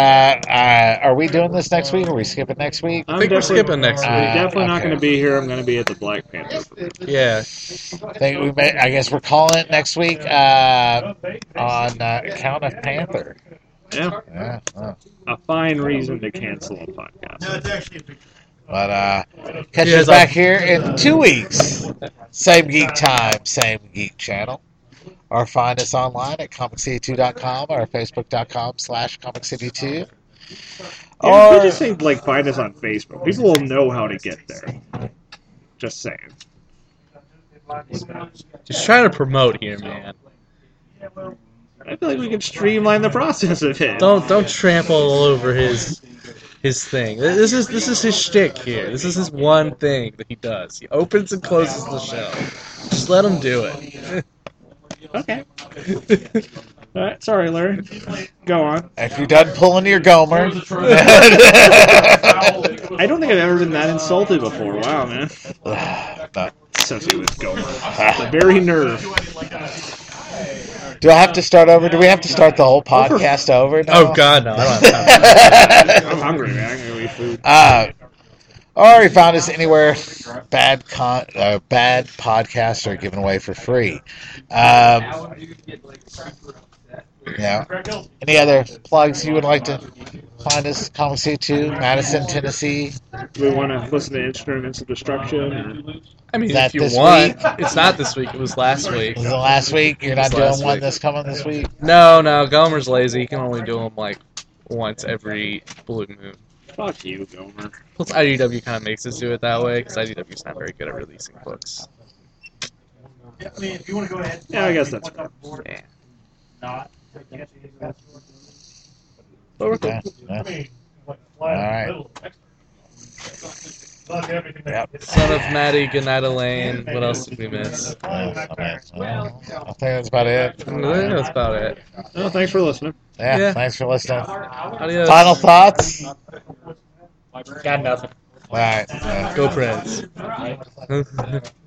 S3: uh, are we doing this next week? Or are we skipping next week?
S1: I'm
S2: think we're skipping next
S1: I'm
S3: week.
S1: definitely not going to be here. I'm going to be at the Black Panther.
S2: Yeah.
S3: I think we may, I guess we're calling it next week uh, on uh, account of Panther.
S1: Yeah,
S3: Yeah, well.
S1: a fine reason to cancel a podcast.
S5: No, it's actually a picture.
S3: But uh, catch
S2: Yeah,
S3: us
S2: so-
S3: back here in two weeks. Same geek time, same geek channel. Or find us online at comiccity2.com or facebook.com slash comiccity2.
S1: Yeah, if
S3: Or
S1: we just say like find us on Facebook. People will know how to get there. Just saying.
S2: Just trying to promote here, man.
S1: I feel like we can streamline the process of it.
S2: Don't don't trample all over his his thing. This is this is his shtick here. This is his one thing that he does. He opens and closes the show. Just let him do it. *laughs*
S1: Okay. All right. Sorry, Larry. Go on.
S3: if you're done pulling your Gomer. *laughs*
S1: I don't think I've ever been that insulted before. Wow, man.
S3: No.
S1: Associated with Gomer. The very nerve.
S3: Do I have to start over? Do we have to start the whole podcast over? now?
S2: Oh God, no! I don't have time. *laughs*
S1: I'm hungry, man. I'm gonna eat food.
S3: Uh, or you found us anywhere bad con- uh, bad podcasts are given away for free. Um, yeah. Any other plugs you would like to find us? Comic City 2, Madison, Tennessee.
S1: Do we want to listen to Instruments of Destruction?
S2: I mean,
S3: that
S2: if you
S3: this
S2: want,
S3: week?
S2: it's not this week. It was last week.
S3: Was it last week? You're not doing
S2: last
S3: one
S2: week.
S3: this coming this week?
S2: No, no, Gomer's lazy. He can only do them like once every blue moon.
S1: Fuck you, Gomer.
S2: Plus, IDW kind of makes us do it that way because IDW's not very good at releasing books.
S5: I mean, if you want to go ahead.
S1: Yeah, I guess that's fair.
S2: Yeah.
S5: Not.
S2: But we're cool.
S3: Yeah, yeah. All right. Yep.
S2: Son of Maddie, Goodnight Elaine. What else did we miss?
S3: Yeah, I, mean, well, I think that's about it.
S2: I think that's about it.
S1: Oh, thanks for listening.
S3: Yeah,
S2: Yeah.
S3: thanks for listening.
S2: Adios.
S3: Final thoughts?
S6: Got nothing.
S3: All right. yeah.
S2: Go Preds. *laughs*